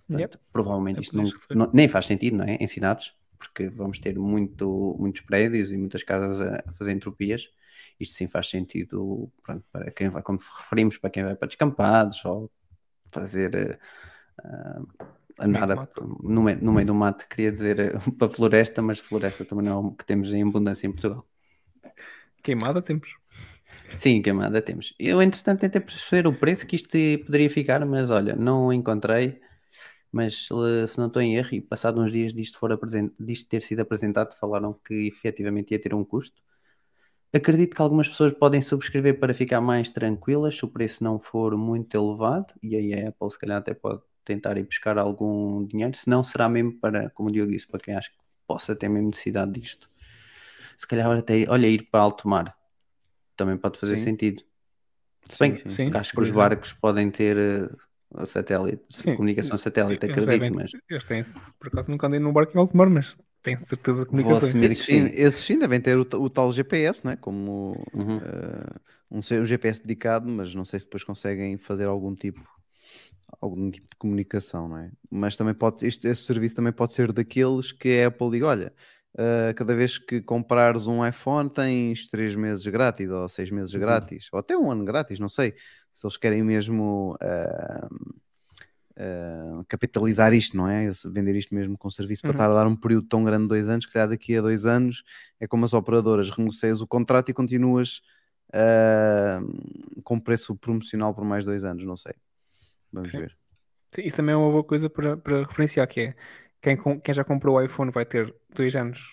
Portanto, Yep. Provavelmente isto não, não- nem faz sentido, não é? Em cidades, porque vamos ter muito, muitos prédios e muitas casas a fazer entropias. Isto sim faz sentido pronto, para quem vai, como referimos, para quem vai para descampados ou fazer eh, ah, andar a- no, meio, no meio do mato, queria dizer eh, para floresta, mas floresta também não é o que temos em abundância em Portugal. Queimada temos. Sim, queimada temos. Eu, entretanto, tentei perceber o preço que isto poderia ficar, mas olha, não encontrei. Mas se se não estou em erro, e passado uns dias disto, for disto ter sido apresentado, falaram que efetivamente ia ter um custo. Acredito que algumas pessoas podem subscrever para ficar mais tranquilas se o preço não for muito elevado, e aí a Apple se calhar até pode tentar ir buscar algum dinheiro, se não será mesmo para, como o Diogo disse, para quem acha que possa ter mesmo necessidade disto. Se calhar até, olha, ir para alto mar também pode fazer Sim. sentido. Se bem Sim, que sim. Acho que os barcos podem ter eh, satélite, Sim. comunicação satélite, acredito, devem- mas Eles têm, por acaso nunca andei num barco em alto mar, mas têm certeza de comunicações. Esses que sim. sim, esses sim devem ter o, o tal GPS, não é? Como Uhum. eh, um, um GPS dedicado, mas não sei se depois conseguem fazer algum tipo algum tipo de comunicação, não é? Mas também pode, este, este serviço também pode ser daqueles que a Apple diga, olha, eh, cada vez que comprares um iPhone tens 3 meses grátis ou 6 meses Uhum. grátis, ou até um ano grátis, não sei. Se eles querem mesmo ah, ah, capitalizar isto, não é? Vender isto mesmo com serviço para Uhum. estar a dar um período tão grande, dois anos, que calhar daqui a dois anos é como as operadoras, renegocias o contrato e continuas ah, com preço promocional por mais dois anos, não sei. Vamos Sim. ver. Isso também é uma boa coisa para, para referenciar, que é quem, quem já comprou o iPhone vai ter dois anos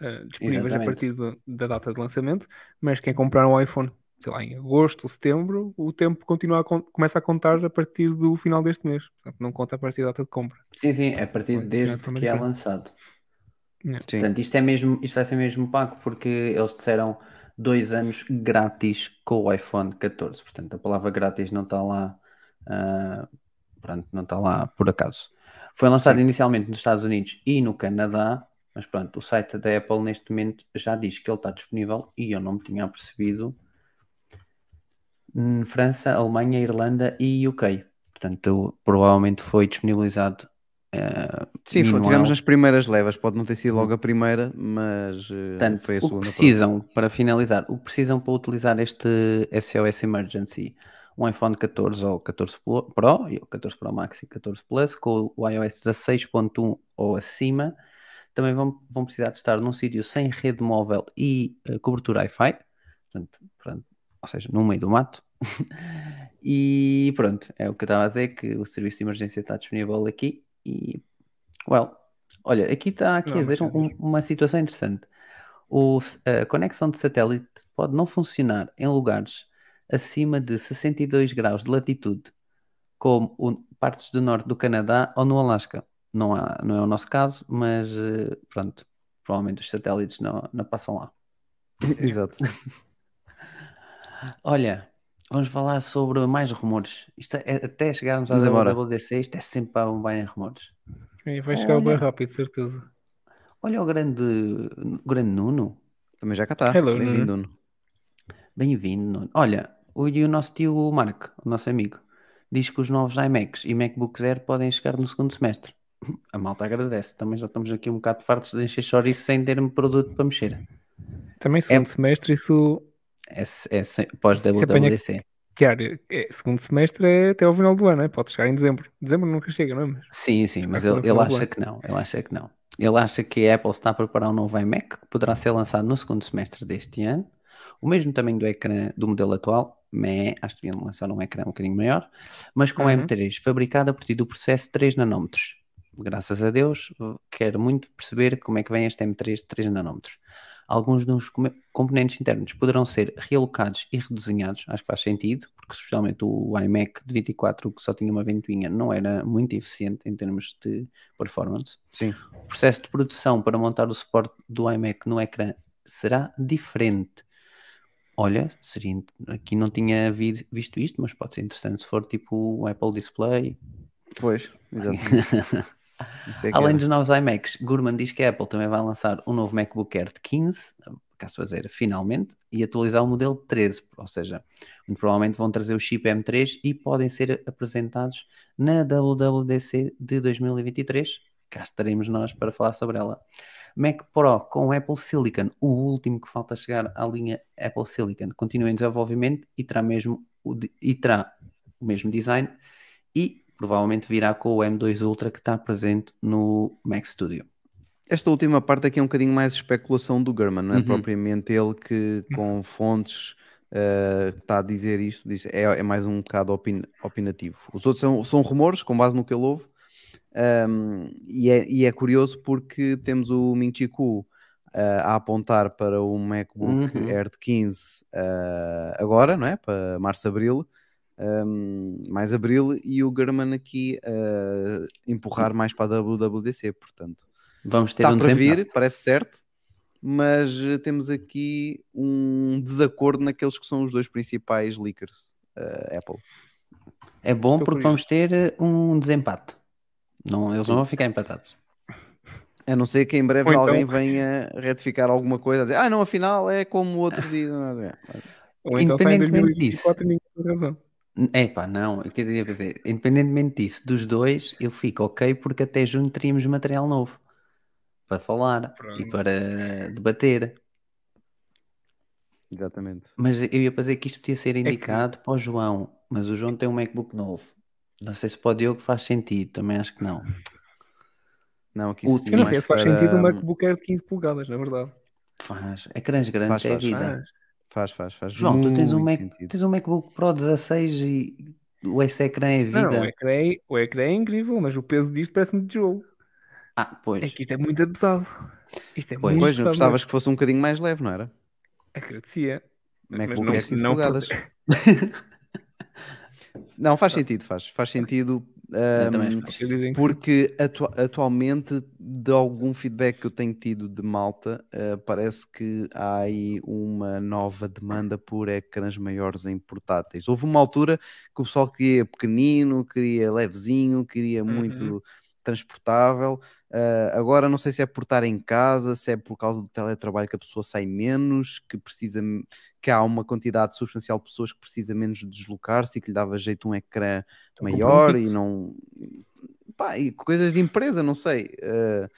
eh, disponíveis a Exatamente. partir do- da data de lançamento, mas quem comprar um iPhone, sei lá, em agosto ou setembro, o tempo continua a con- começa a contar a partir do final deste mês. Portanto, não conta a partir da data de compra. sim, sim, é a partir desde também que é lançado. Sim. Portanto, isto é mesmo, isto vai ser mesmo pago porque eles disseram dois anos grátis com o iPhone 14. Portanto, a palavra grátis não está lá, ah, pronto, não está lá por acaso. Foi lançado inicialmente nos Estados Unidos e no Canadá, mas pronto, o site da Apple neste momento já diz que ele está disponível e eu não me tinha apercebido França, Alemanha, Irlanda e UK. Portanto, provavelmente foi disponibilizado. ah, Sim, foi- tivemos nas primeiras levas, pode não ter sido logo a primeira, mas eh, Portanto, foi a o segunda. que precisam, para finalizar, o que precisam para utilizar este SOS Emergency, um iPhone 14 ou 14 Pro, Pro, e o 14 Pro Max e 14 Plus, com o iOS 16.1 ou acima, também vão, vão precisar de estar num sítio sem rede móvel e eh, cobertura Wi-Fi, portanto, pronto, ou seja, no meio do mato. e pronto, é o que eu estava a dizer, que o serviço de emergência está disponível aqui e, well, olha, aqui está aqui Não, a dizer um- uma situação interessante. O, a conexão de satélite pode não funcionar em lugares acima de 62 graus de latitude, como o- partes do norte do Canadá ou no Alasca. Não, há, não é o nosso caso, mas eh, pronto, provavelmente os satélites não, não passam lá. Exato. Olha, vamos falar sobre mais rumores. Isto é- até chegarmos à. WWDC, isto é sempre para um bem rumores. E vai chegar bem Olha. rápido, de certeza. Olha o grande, grande Nuno. Também já cá está. Bem-vindo, Nuno. Bem-vindo, Nuno. Olha, o, e o nosso tio Marco, o nosso amigo, diz que os novos iMacs e MacBook Air podem chegar no segundo semestre. A malta agradece. Também já estamos aqui um bocado fartos de encher chouriço sem ter um produto para mexer. Também segundo semestre, isso. É, é sem- pós Isso apanha- WWDC. Claro, é, segundo semestre é até ao final do ano, é? pode chegar em dezembro. Dezembro nunca chega, não é? Mas Sim, sim, mas ele, ele acha que não. Ele acha que não. Ele acha que a Apple está a preparar um novo iMac que poderá ser lançado no segundo semestre deste ano. O mesmo tamanho do ecrã do modelo atual, meh, acho que deviam lançar um ecrã um bocadinho maior, mas com Uhum. M3, fabricado a partir do processo 3 nanómetros. Graças a Deus, quero muito perceber como é que vem este M3 de 3 nanómetros. Alguns dos componentes internos poderão ser realocados e redesenhados, acho que faz sentido, porque especialmente o iMac de 24 que só tinha uma ventoinha não era muito eficiente em termos de performance. Sim. O processo de produção para montar o suporte do iMac no ecrã será diferente. Olha, seria, aqui não tinha vi- visto isto, mas pode ser interessante se for tipo o Apple Display. Pois, exatamente. É Além dos novos iMacs, Gurman diz que a Apple também vai lançar um novo MacBook Air de 15, caso fazer finalmente, e atualizar o modelo 13, ou seja, muito provavelmente vão trazer o chip M3 e podem ser apresentados na WWDC de 2023. Cá estaremos nós para falar sobre ela. Mac Pro com Apple Silicon, o último que falta chegar à linha Apple Silicon, continua em desenvolvimento e terá mesmo o, e terá o mesmo design e provavelmente virá com o M2 Ultra que está presente no Mac Studio. Esta última parte aqui é um bocadinho mais especulação do Gurman, não é Uhum. propriamente ele que com fontes eh, está a dizer isto, diz, é, é mais um bocado opin- opinativo. Os outros são, são rumores, com base no que ele ouve, Ahm, e, é, e é curioso porque temos o Ming Chi Kuo, ah, a apontar para o MacBook Uhum. Air de 15 ah, agora, não é? Para março-abril, ahm, mais abril, e o Gurman aqui a empurrar mais para a WWDC, portanto. Vamos ter Está um para desempate. vir, parece certo, mas eh, temos aqui um desacordo naqueles que são os dois principais leakers eh, Apple. É bom Estou porque curioso. vamos ter eh, um desempate. Não, eles não vão ficar empatados. A não ser que em breve então- alguém venha retificar alguma coisa, a dizer, ah, não, afinal é como o outro dia. É? Ou então sai em Independentemente 2024 e ninguém tem razão. Epá, não, eu queria dizer, independentemente disso, dos dois, eu fico ok porque até junho teríamos material novo para falar e Pronto. para debater. Exatamente. Mas eu ia fazer que isto podia ser indicado para o João, mas o João tem um MacBook novo. Não sei se para o Diogo faz sentido, também acho que não. Não, que Eu não sei se faz para- sentido um MacBook Air de 15 polegadas, na verdade. Faz. Ecrãs grandes Faz, é faz, vida. Faz. Faz, faz, faz. João, tu tens um, Mac, sentido. tens um MacBook Pro 16 e o esse ecrã é vida. Não, o ecrã é, o ecrã é incrível, mas o peso disto parece-me de jogo. Ah, pois. É que isto é muito pesado. Isto é Pois. muito Pois, não pesado. gostavas que fosse um bocadinho mais leve, não era? Agradecia. Mas MacBook não- Air 15 não polegadas. por- Não, faz sentido, faz. Faz sentido Sim. porque atua- atualmente, de algum feedback que eu tenho tido de malta, eh, parece que há aí uma nova demanda por ecrãs maiores em portáteis. Houve uma altura que o pessoal queria pequenino, queria levezinho, queria Uhum. muito transportável. Eh, agora não sei se é por estar em casa, se é por causa do teletrabalho que a pessoa sai menos, que precisa que há uma quantidade substancial de pessoas que precisa menos de deslocar-se e que lhe dava jeito um ecrã maior e não pá, e coisas de empresa, não sei. eh,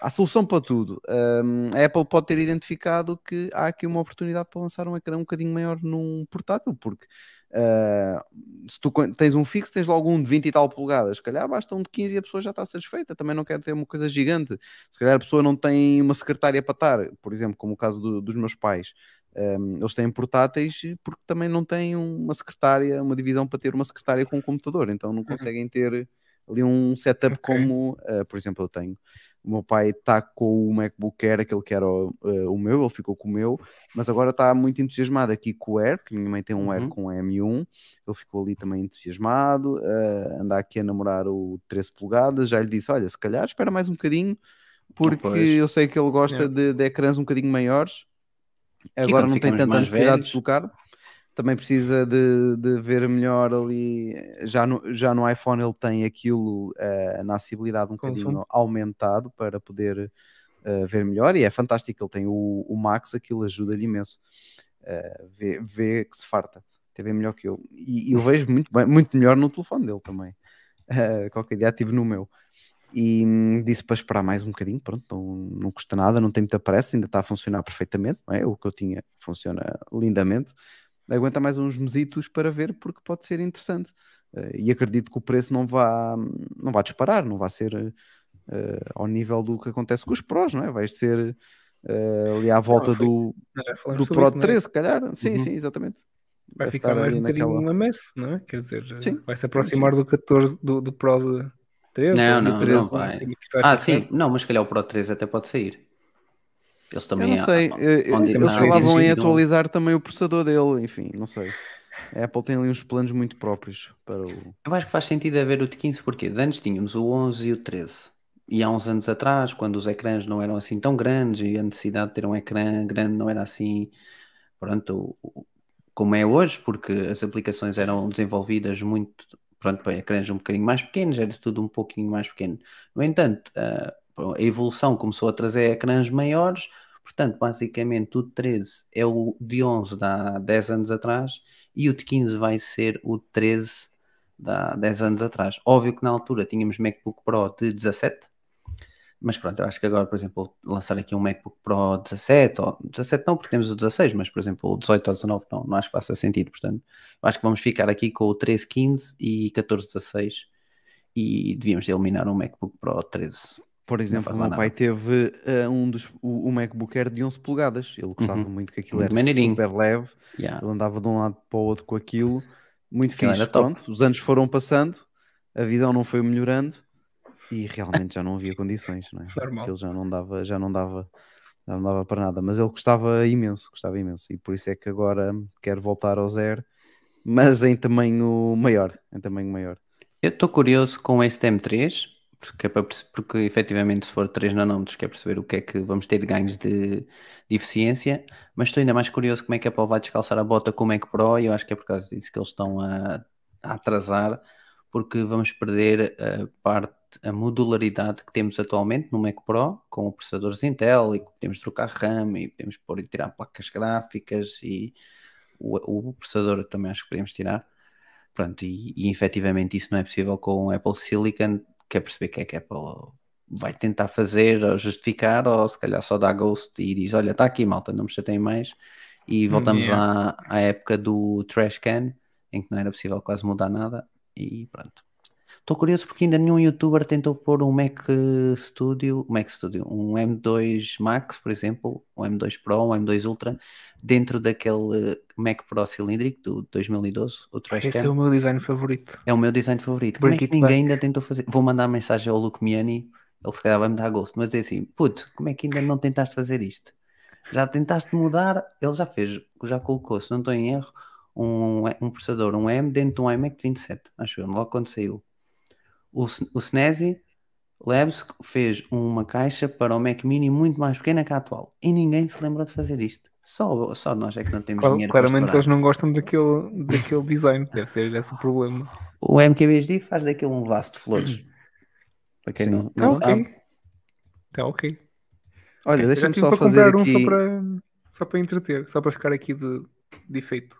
há solução para tudo. Um, a Apple pode ter identificado que há aqui uma oportunidade para lançar um ecrã um bocadinho maior num portátil, porque uh, se tu tens um fixo, tens logo um de 20 e tal polegadas, se calhar basta um de 15 e a pessoa já está satisfeita. Também não quer ter uma coisa gigante. Se calhar a pessoa não tem uma secretária para estar, por exemplo, como o caso do- dos meus pais. Um, eles têm portáteis porque também não têm uma secretária, uma divisão para ter uma secretária com um computador, então não conseguem ter ali um setup Ok. como, uh, por exemplo, eu tenho. O meu pai está com o MacBook Air, aquele que era o, uh, o meu, ele ficou com o meu, mas agora está muito entusiasmado aqui com o Air, que minha mãe tem um Air Uhum. com M1, ele ficou ali também entusiasmado, uh, anda aqui a namorar o 13 polegadas, já lhe disse, olha, se calhar espera mais um bocadinho, porque Pois. eu sei que ele gosta Yeah. de, de ecrãs um bocadinho maiores, agora não tem tanta necessidade de velhos- deslocar, também precisa de, de ver melhor ali. Já no, já no iPhone ele tem aquilo eh, na acessibilidade um bocadinho aumentado para poder eh, ver melhor e é fantástico. Ele tem o, o Max, aquilo ajuda-lhe imenso. Eh, vê, vê que se farta, até bem melhor que eu. E, e eu vejo muito, bem, muito melhor no telefone dele também. Eh, qualquer dia tive no meu. E hum, disse para esperar mais um bocadinho, pronto, não, não custa nada, não tem muita pressa, ainda está a funcionar perfeitamente, não é? O que eu tinha funciona lindamente. Aguenta mais uns mesitos para ver, porque pode ser interessante. Eh, e acredito que o preço não vá, não vá disparar, não vai ser eh, ao nível do que acontece com os Pros, não é? Vai ser eh, ali à volta foi- do, do Pro isso, não é? 13, se calhar. Sim, Uhum. sim, exatamente. Vai Deve ficar mais um bocadinho naquela- uma mess, não é? Quer dizer, Sim. vai se aproximar do 14, do, do Pro de 13. Não, não, 13, não vai. como é Ah, sim, não, mas se calhar o Pro 13 até pode sair. Eles Eu também não sei, eles falavam em atualizar também o processador dele, enfim, não sei. A Apple tem ali uns planos muito próprios para o. Eu acho que faz sentido haver o de 15 porque antes tínhamos o 11 e o 13. E há uns anos atrás, quando os ecrãs não eram assim tão grandes e a necessidade de ter um ecrã grande não era assim, pronto, como é hoje, porque as aplicações eram desenvolvidas muito, pronto, para ecrãs um bocadinho mais pequenos, era tudo um pouquinho mais pequeno. No entanto, a evolução começou a trazer ecrãs maiores, portanto, basicamente o de 13 é o de 11 de há 10 anos atrás e o de 15 vai ser o 13 de há 10 anos atrás. Óbvio que na altura tínhamos MacBook Pro de 17, mas pronto, eu acho que agora, por exemplo, lançar aqui um MacBook Pro 17, ou 17 não, porque temos o 16, mas por exemplo, o 18 ou 19 não, não acho que faça sentido. Portanto, acho que vamos ficar aqui com o 13, 15 e 14, 16 e devíamos eliminar um MacBook Pro 13. Por exemplo, o meu pai nada. teve eh, um dos, o, o MacBook Air de 11 polegadas. Ele gostava Uhum. muito que aquilo Muito era maneirinho. super leve. Yeah. Ele andava de um lado para o outro com aquilo. Muito Aquilo fixe. Pronto, os anos foram passando, a visão não foi melhorando e realmente já não havia condições, não é? Normal. Aquilo já não dava, já não dava, já não dava para nada. Mas ele gostava imenso, gostava imenso. E por isso é que agora quer voltar ao zero, mas em tamanho maior. Em tamanho maior. Eu estou curioso com este M3, porque, é para porque efetivamente se for 3 nanómetros quer perceber o que é que vamos ter de ganhos de, de eficiência, mas estou ainda mais curioso como é que a Apple vai descalçar a bota com o Mac Pro e eu acho que é por causa disso que eles estão a, a atrasar, porque vamos perder a parte, a modularidade que temos atualmente no Mac Pro, com processadores Intel e podemos trocar RAM e podemos pôr e tirar placas gráficas e o, o processador também acho que podemos tirar. Pronto, e, e efetivamente isso não é possível com o Apple Silicon. Quer perceber o que é que Apple vai tentar fazer ou justificar, ou se calhar só dá ghost e diz: Olha, está aqui, malta, não me chateiem mais. E voltamos Yeah. à, à época do trash can, em que não era possível quase mudar nada. E pronto. Estou curioso porque ainda nenhum youtuber tentou pôr um Mac Studio, um Mac Studio, um M2 Max, por exemplo, um M2 Pro, um M2 Ultra, dentro daquele Mac Pro cilíndrico do 2012, o Trash Esse é o meu design favorito. É o meu design favorito. Como é que ninguém back. ainda tentou fazer? Vou mandar mensagem ao Luke Miani, ele se calhar vai me dar gosto, mas dizer assim: puto, como é que ainda não tentaste fazer isto? Já tentaste mudar? Ele já fez, já colocou, se não estou em erro, um, um processador, um M dentro de um iMac de 27, acho eu, logo quando saiu. O, o SNESI Labs fez uma caixa para o Mac Mini muito mais pequena que a atual. E ninguém se lembrou de fazer isto. Só, só nós é que não temos Cla- dinheiro para claramente eles não gostam daquele, daquele design. Deve ser esse o problema. O MKBHD faz daquilo um vaso de flores. Para quem Sim. não, Está não ok. sabe. Está ok. Olha, deixa-me só fazer comprar um aqui. só para, só para entreter, só para ficar aqui de, de efeito.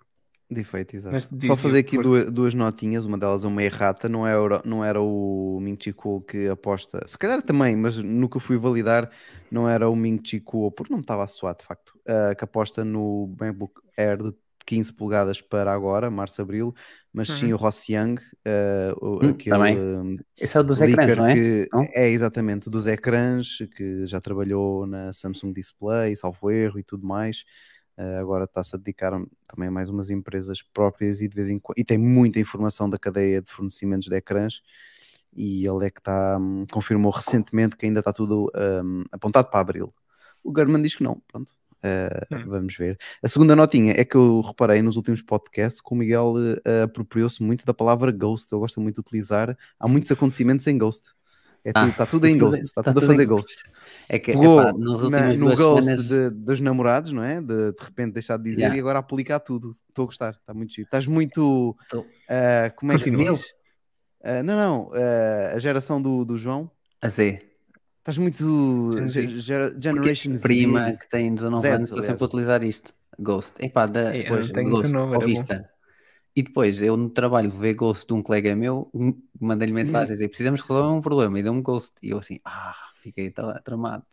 Defeito, exato. Mas Só fazer aqui duas, duas notinhas, uma delas é uma errata, não era, não era o Ming Chi Kuo que aposta, se calhar também, mas no que eu fui validar, não era o Ming Chi Kuo, porque não me estava a soar de facto, ah, que aposta no MacBook Air de 15 polegadas para agora, março-abril, mas sim o Ross Young, o- Hum, aquele também. Esse é o dos ecrãs, não é? que Não? é exatamente dos ecrãs, que já trabalhou na Samsung Display, salvo erro e tudo mais. Uh, agora está-se a dedicar também a mais umas empresas próprias e de vez em quando e tem muita informação da cadeia de fornecimentos de ecrãs e ele é que está hum, confirmou recentemente que ainda está tudo hum, apontado para abril. O German diz que não, pronto. Uh, Hum. Vamos ver. A segunda notinha é que eu reparei nos últimos podcasts que o Miguel uh, apropriou-se muito da palavra ghost. Ele gosta muito de utilizar. Há muitos acontecimentos em ghost. É Ah, tudo, está tudo em Tá ghost. Está tá tudo a fazer em ghost. É que, Pegou epá, nas na- últimas no duas ghost semanas... de- dos namorados, não é? De, de repente deixar de dizer Yeah. e agora aplica a tudo. Estou a gostar, está muito giro. Estás muito. Ah, como é que se diz? Ah, não, não. ah, a geração do, do João. A Z. Estás muito. Gen Z. ge- gera- Porque Generation a prima Z. que tem 19 Z, anos está sempre a utilizar isto. Ghost. Epá, da, É, pois, Ghost, 19, era ao bom. vista. E depois, eu no trabalho ver Ghost de um colega meu, m- mandei-lhe mensagem a dizer, precisamos resolver um problema, e deu-me Ghost. E eu assim, ah, fiquei tra- tramado.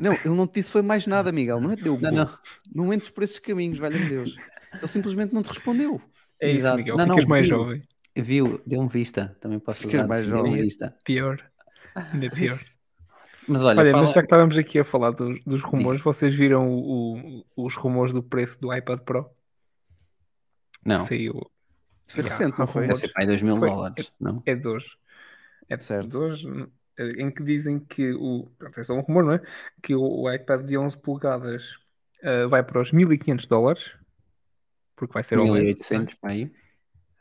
Não, ele não te disse foi mais nada, Miguel. Não é teu Não, não. ghost. Não, entres por esses caminhos, valha-me Deus. Ele simplesmente não te respondeu. É isso, Exato. Miguel. Não, não, Ficas mais viu. jovem. Viu, deu-me vista. Também posso Ficas usar mais assim, jovem. vista. Pior. Ainda pior. Mas olha, Olha, fala- mas já que estávamos aqui a falar dos, dos rumores, vocês viram o- o- os rumores do preço do iPad Pro? Não, Saiu. Foi Yeah, recente, não foi? deve ser para aí 2 mil dólares, não? É de hoje. É de Certo. de hoje, em que dizem que o. Pronto, é só um rumor, não é? Que o, o iPad de 11 polegadas ah, vai para os 1500 dólares. Porque vai ser OLED, não é? 1800 para aí.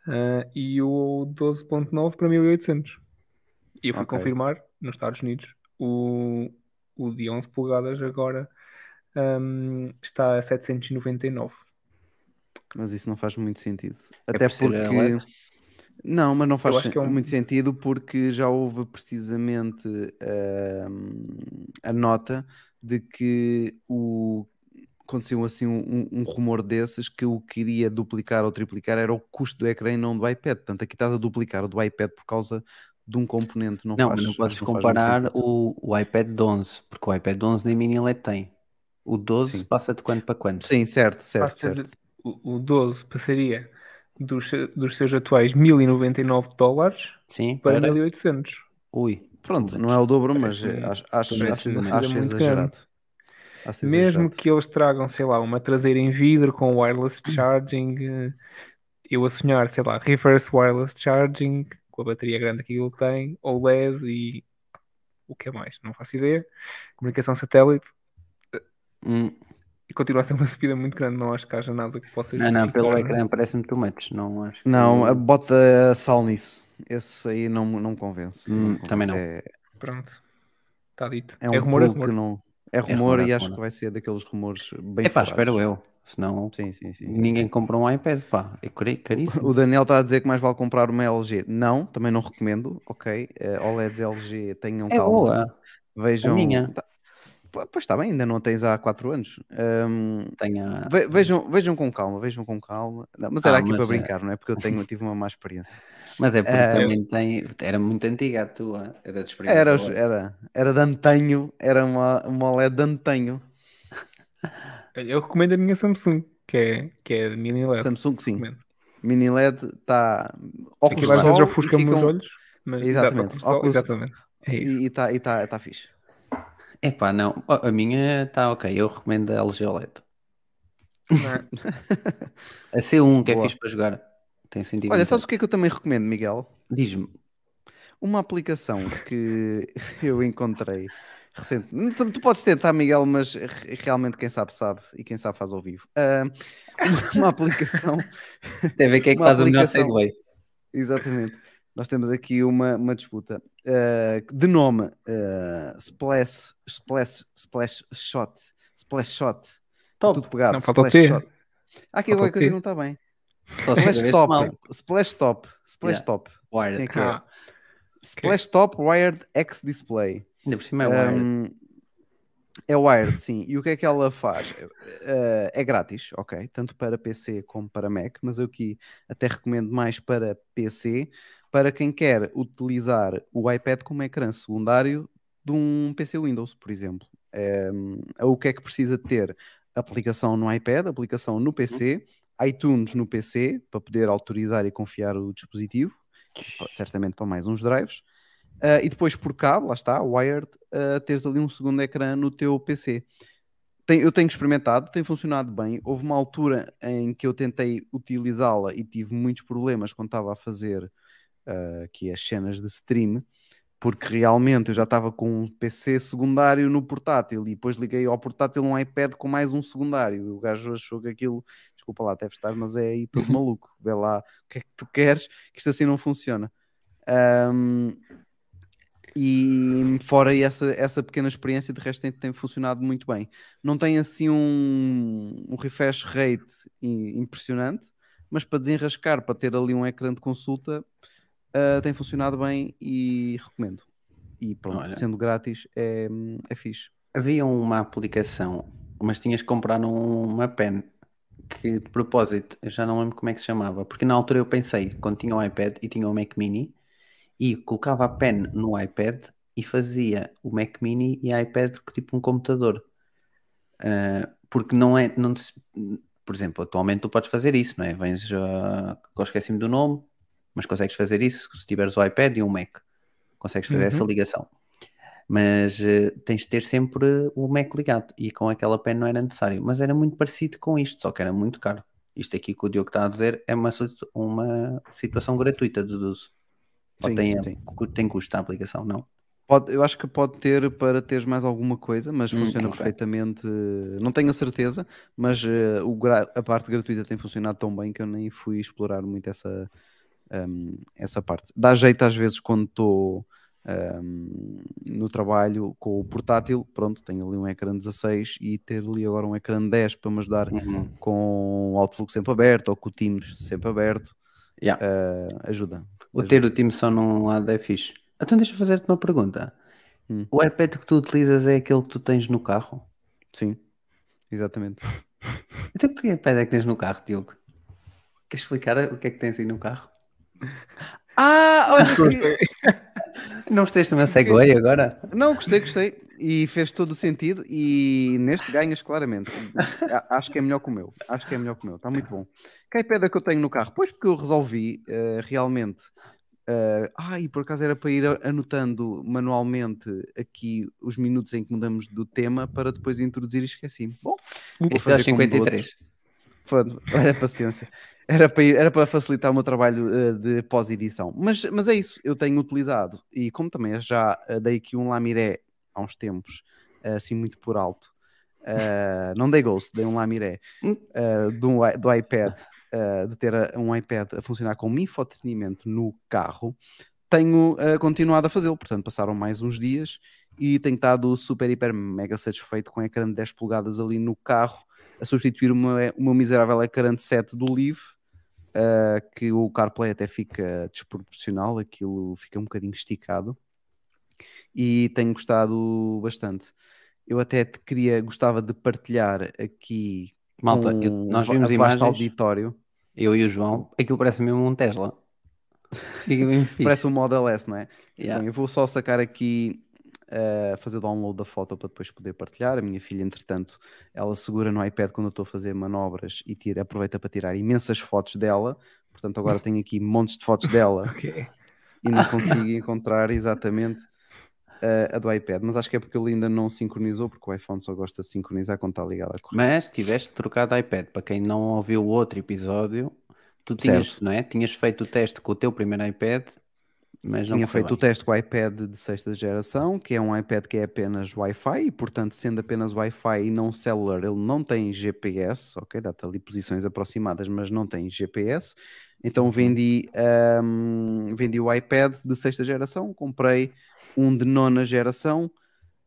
Ah, e o 12.9 para 1800. E eu fui Ok. confirmar nos Estados Unidos o, o de 11 polegadas agora ahm, está a 799. Mas isso não faz muito sentido. É Até por porque. Não, mas não faz acho que é um- muito sentido porque já houve precisamente ahm, a nota de que o aconteceu assim um, um- um rumor desses que o que iria duplicar ou triplicar era o custo do ecrã e não do iPad. Portanto, aqui estás a duplicar o do iPad por causa de um componente. Não, Não, faz, mas não podes comparar o, o iPad de 11, porque o iPad de 11 nem mini LED tem. O 12 Sim. passa de quanto para quanto? Sim, certo, certo, Passa certo. de- o, o 12 passaria dos, dos seus atuais 1099 dólares Sim, para para... 1800. Ui, Pronto, não é o dobro, mas eh, acho, acho, parece acho, uma acho, subida muito exagerado. Acho Mesmo exagerado. que eles tragam, sei lá, uma traseira em vidro com wireless charging, eh, eu a sonhar, sei lá, reverse wireless charging, com a bateria grande que ele tem, OLED e o que é mais? Não faço ideia. Comunicação satélite. Hum, E continua a ser uma subida muito grande, não acho que haja nada que possa não, não, pelo justificar. ecrã parece-me too much. Não, acho que- Não, a- bota sal nisso. Esse aí não, não me convence. Hum, me convence. também não. É, Pronto. Está dito. é um é rumor, é rumor. que não. É rumor, rumor, é e acho rumor. que vai ser daqueles rumores bem Epá, falados. espero eu. Senão Sim, sim, sim. ninguém compra um iPad, pá. É caríssimo. O Daniel está a dizer que mais vale comprar uma LG. Não, também não recomendo. Ok. eh, OLEDs LG, tenham É calma. boa. Vejam. A minha. Tá- Pois está bem, ainda não tens há 4 anos. Tenha... ve- vejam, vejam com calma, vejam com calma. Não, mas Ah, era aqui mas para é- brincar, não é? Porque eu tenho, tive uma má experiência. Mas é porque Eh, também tem. Era muito antiga a tua. Era de experiência. Era, era, era de antanho, era uma, uma OLED de antanho. Eu recomendo a minha Samsung, que é, que é de mini LED. Samsung, sim. Recomendo. Mini LED está. Óculos Aquilo às de vezes sol ofusca-me e os ficam- olhos. Mas, Exatamente. Exato, óculos exatamente. É isso. E está e tá, tá fixe. Epá, não. Oh, A minha está ok. Eu recomendo a LG OLED. Não é? A C1 que é Boa. fixe para jogar. Tem sentido. Olha, sabes o que é que eu também recomendo, Miguel? Diz-me. Uma aplicação que eu encontrei recentemente. Tu, tu podes tentar, Miguel, mas re- realmente quem sabe, sabe. E quem sabe faz ao vivo. Ah, uma, uma aplicação. Tem a ver quem é que faz o melhor aplicação. segue. Exatamente. Nós temos aqui uma, uma disputa eh, de nome eh, Splash, Splash, Splash Shot. Splash Shot. Top. Tudo pegado. Não, falta o Splash T. Shot. Há aqui Falta alguma o coisa que não está bem. Só Splash Top. Splash Top. Splash Yeah. Top. Wired. Sim, aqui é. Ah, Splash Top Wired X Display. Ainda por cima é wired. Um, é wired, sim. E o que é que ela faz? Uh, é grátis, ok? Tanto para PC como para Mac, mas eu aqui até recomendo mais para PC, para quem quer utilizar o iPad como ecrã secundário de um PC Windows, por exemplo. Um, o que é que precisa ter? Aplicação no iPad, aplicação no PC, iTunes no PC, para poder autorizar e confiar o dispositivo, certamente para mais uns drives. Uh, e depois por cabo, lá está, wired, uh, teres ali um segundo ecrã no teu PC. Tem- eu tenho experimentado, tem funcionado bem. Houve uma altura em que eu tentei utilizá-la e tive muitos problemas quando estava a fazer uh, aqui as cenas de stream, porque realmente eu já estava com um PC secundário no portátil e depois liguei ao portátil um iPad com mais um secundário. O gajo achou que aquilo, desculpa lá, deve estar, mas é aí todo maluco. Vê lá o que é que tu queres, que isto assim não funciona. Um, e fora essa, essa pequena experiência, de resto tem, tem funcionado muito bem. Não tem assim um, um refresh rate impressionante, mas para desenrascar, para ter ali um ecrã de consulta, ah, tem funcionado bem e recomendo. E pronto, Olha. sendo grátis, é, é fixe. Havia uma aplicação, mas tinhas que comprar um- uma pen que de propósito, eu já não lembro como é que se chamava, porque na altura eu pensei, quando tinha o iPad e tinha o Mac Mini, e colocava a pen no iPad e fazia o Mac Mini e a iPad tipo um computador. Ah, porque não é, não por exemplo, atualmente tu podes fazer isso, não é? Vens, uh, esqueci-me do nome, mas consegues fazer isso se tiveres o iPad e um Mac, consegues fazer Uhum. essa ligação. Mas eh, tens de ter sempre o Mac ligado e com aquela pen não era necessário. Mas era muito parecido com isto, só que era muito caro. Isto aqui que o Diogo está a dizer é uma, uma situação gratuita de uso. Sim, tem, sim. cu- tem custo a aplicação, não? Pode, eu acho que pode ter para teres mais alguma coisa, mas Hum, funciona ok. perfeitamente. Não tenho a certeza, mas eh, o a parte gratuita tem funcionado tão bem que eu nem fui explorar muito essa, hum, essa parte. Dá jeito às vezes quando estou hum, no trabalho com o portátil, pronto, tenho ali um ecrã 16 e ter ali agora um ecrã 10 para me ajudar Uhum. com o Outlook sempre aberto ou com o Teams sempre aberto, Yeah. eh, ajuda. O ter o time só num lado é fixe. Então deixa eu fazer-te uma pergunta. Hum. O iPad que tu utilizas é aquele que tu tens no carro? Sim, exatamente. Então que iPad é que tens no carro, Diogo? Queres explicar o que é que tens aí no carro? Ah, olha, Gostei. Não estás numa Segway agora? Não, gostei, gostei. E fez todo o sentido. E neste ganhas claramente. A- Acho que é melhor que o meu. Acho que é melhor que o meu. Está muito bom. Que iPad é que eu tenho no carro? Pois porque eu resolvi eh, realmente. eh, ah, e por acaso era para ir a- anotando manualmente aqui os minutos em que mudamos do tema para depois introduzir e esqueci-me. Bom, Isto é aos fazer como 53. Pronto, olha a paciência. Era para, ir- era para facilitar o meu trabalho eh, de pós-edição. Mas, mas é isso, eu tenho utilizado. E como também já eh, dei aqui um Lamiré há uns tempos, eh, assim muito por alto. eh, não dei Ghost, dei um Lamiré Hum. eh, do, do iPad, eh, de ter a- um iPad a funcionar como infotenimento no carro. Tenho continuado a fazê-lo, portanto passaram mais uns dias e tenho estado super, hiper, mega satisfeito com o ecrã de 10 polegadas ali no carro a substituir o meu, o meu miserável ecrã de 7 do Live, uh, que o CarPlay até fica desproporcional, aquilo fica um bocadinho esticado, e tenho gostado bastante. Eu até te queria, gostava de partilhar aqui Malta, com eu- nós vimos a imagens, auditório. eu e o João, aquilo parece mesmo um Tesla. Fica bem fixe. Parece um Model S, não é? Yeah. Bem, eu vou só sacar aqui, eh, fazer download da foto para depois poder partilhar. A minha filha, entretanto, ela segura no iPad quando eu estou a fazer manobras e tira, aproveita para tirar imensas fotos dela. Portanto, agora tenho aqui montes de fotos dela Ok. e não consigo encontrar exatamente eh, a do iPad. Mas acho que é porque ele ainda não sincronizou, porque o iPhone só gosta de sincronizar quando está ligado à corrente. Mas tiveste trocado iPad. Para quem não ouviu o outro episódio, tu tinhas, Certo. não é? Tinhas feito o teste com o teu primeiro iPad, mas Tinha feito o bem. teste com o iPad de sexta geração, que é um iPad que é apenas Wi-Fi, e portanto, sendo apenas Wi-Fi e não cellular, ele não tem GPS, ok? Dá-te ali posições aproximadas, mas não tem GPS. Então vendi, ahm, vendi o iPad de sexta geração, comprei um de nona geração,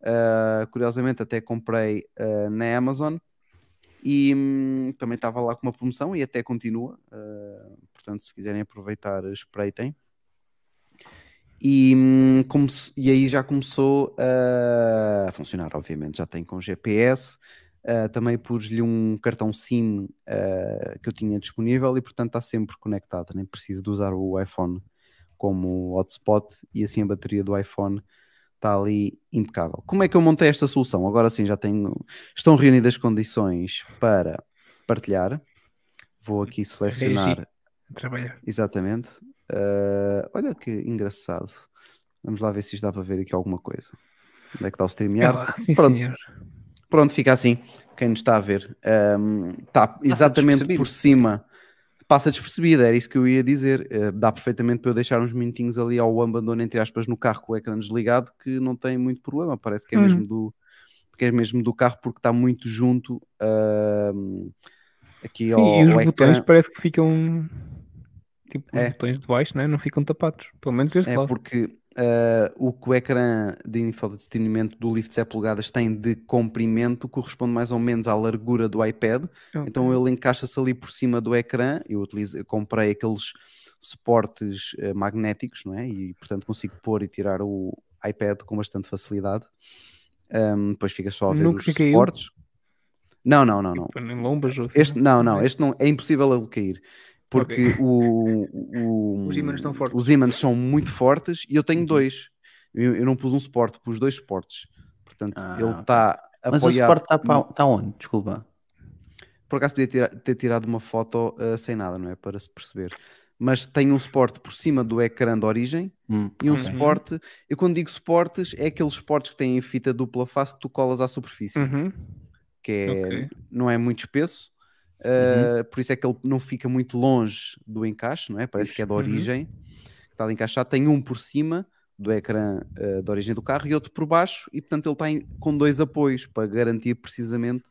ah, curiosamente até comprei ah, na Amazon e hum, também estava lá com uma promoção e até continua. ah, portanto, se quiserem aproveitar, espreitem. E, hum, come- e aí já começou a funcionar, obviamente, já tem com GPS. ah, também pus-lhe um cartão SIM ah, que eu tinha disponível e, portanto, está sempre conectado. Nem preciso de usar o iPhone como hotspot e assim a bateria do iPhone está ali impecável. Como é que eu montei esta solução? Agora sim, já tenho. Estão reunidas as condições para partilhar. Vou aqui selecionar. Trabalhar. Exatamente. Ah, olha que engraçado. Vamos lá ver se isto dá para ver aqui alguma coisa. Onde é que está o É StreamYard? lá, sim, Pronto, senhor. pronto, fica assim. Quem nos está a ver. Ahm, está exatamente por cima. Passa despercebido, era isso que eu ia dizer. Ah, dá perfeitamente para eu deixar uns minutinhos ali ao abandono, entre aspas, no carro com o ecrã desligado, que não tem muito problema. Parece que é Uhum. mesmo do. Que é mesmo do carro porque está muito junto ahm, aqui Sim, ao, e os ao botões ecrã. parece que ficam. Tipo, os É. botões de baixo, né? não ficam tapados. Pelo menos deste É lado. porque ah, o que o ecrã de infodetenimento do Lift 7 polegadas tem de comprimento corresponde mais ou menos à largura do iPad. Então ele encaixa-se ali por cima do ecrã. Eu, utilizo, eu comprei aqueles suportes eh, magnéticos, não é? E portanto consigo pôr e tirar o iPad com bastante facilidade. Ahm, depois fica só a ver Nunca os suportes. Não, não, não, não. Tipo, assim, Este, não, não, este não é impossível ele cair. Porque Ok. o, o- Os ímãs são fortes. Os ímãs são muito fortes e eu tenho Uhum. dois. Eu, eu não pus um suporte, pus dois suportes. Portanto, Ah, ele está Mas o apoiado. suporte está está onde? Desculpa. Por acaso podia ter tirado uma foto ah, sem nada, não é? Para se perceber. Mas tem um suporte por cima do ecrã de origem Hum, e um Uhum. suporte. Eu quando digo suportes, é aqueles suportes que têm fita dupla face que tu colas à superfície, Uhum. que é, não é muito espesso. Ah, Por isso é que ele não fica muito longe do encaixe, não é? Parece que é da Uhum. origem, que está ali encaixado. Tem um por cima do ecrã ah, da origem do carro e outro por baixo, e portanto ele está em- com dois apoios para garantir precisamente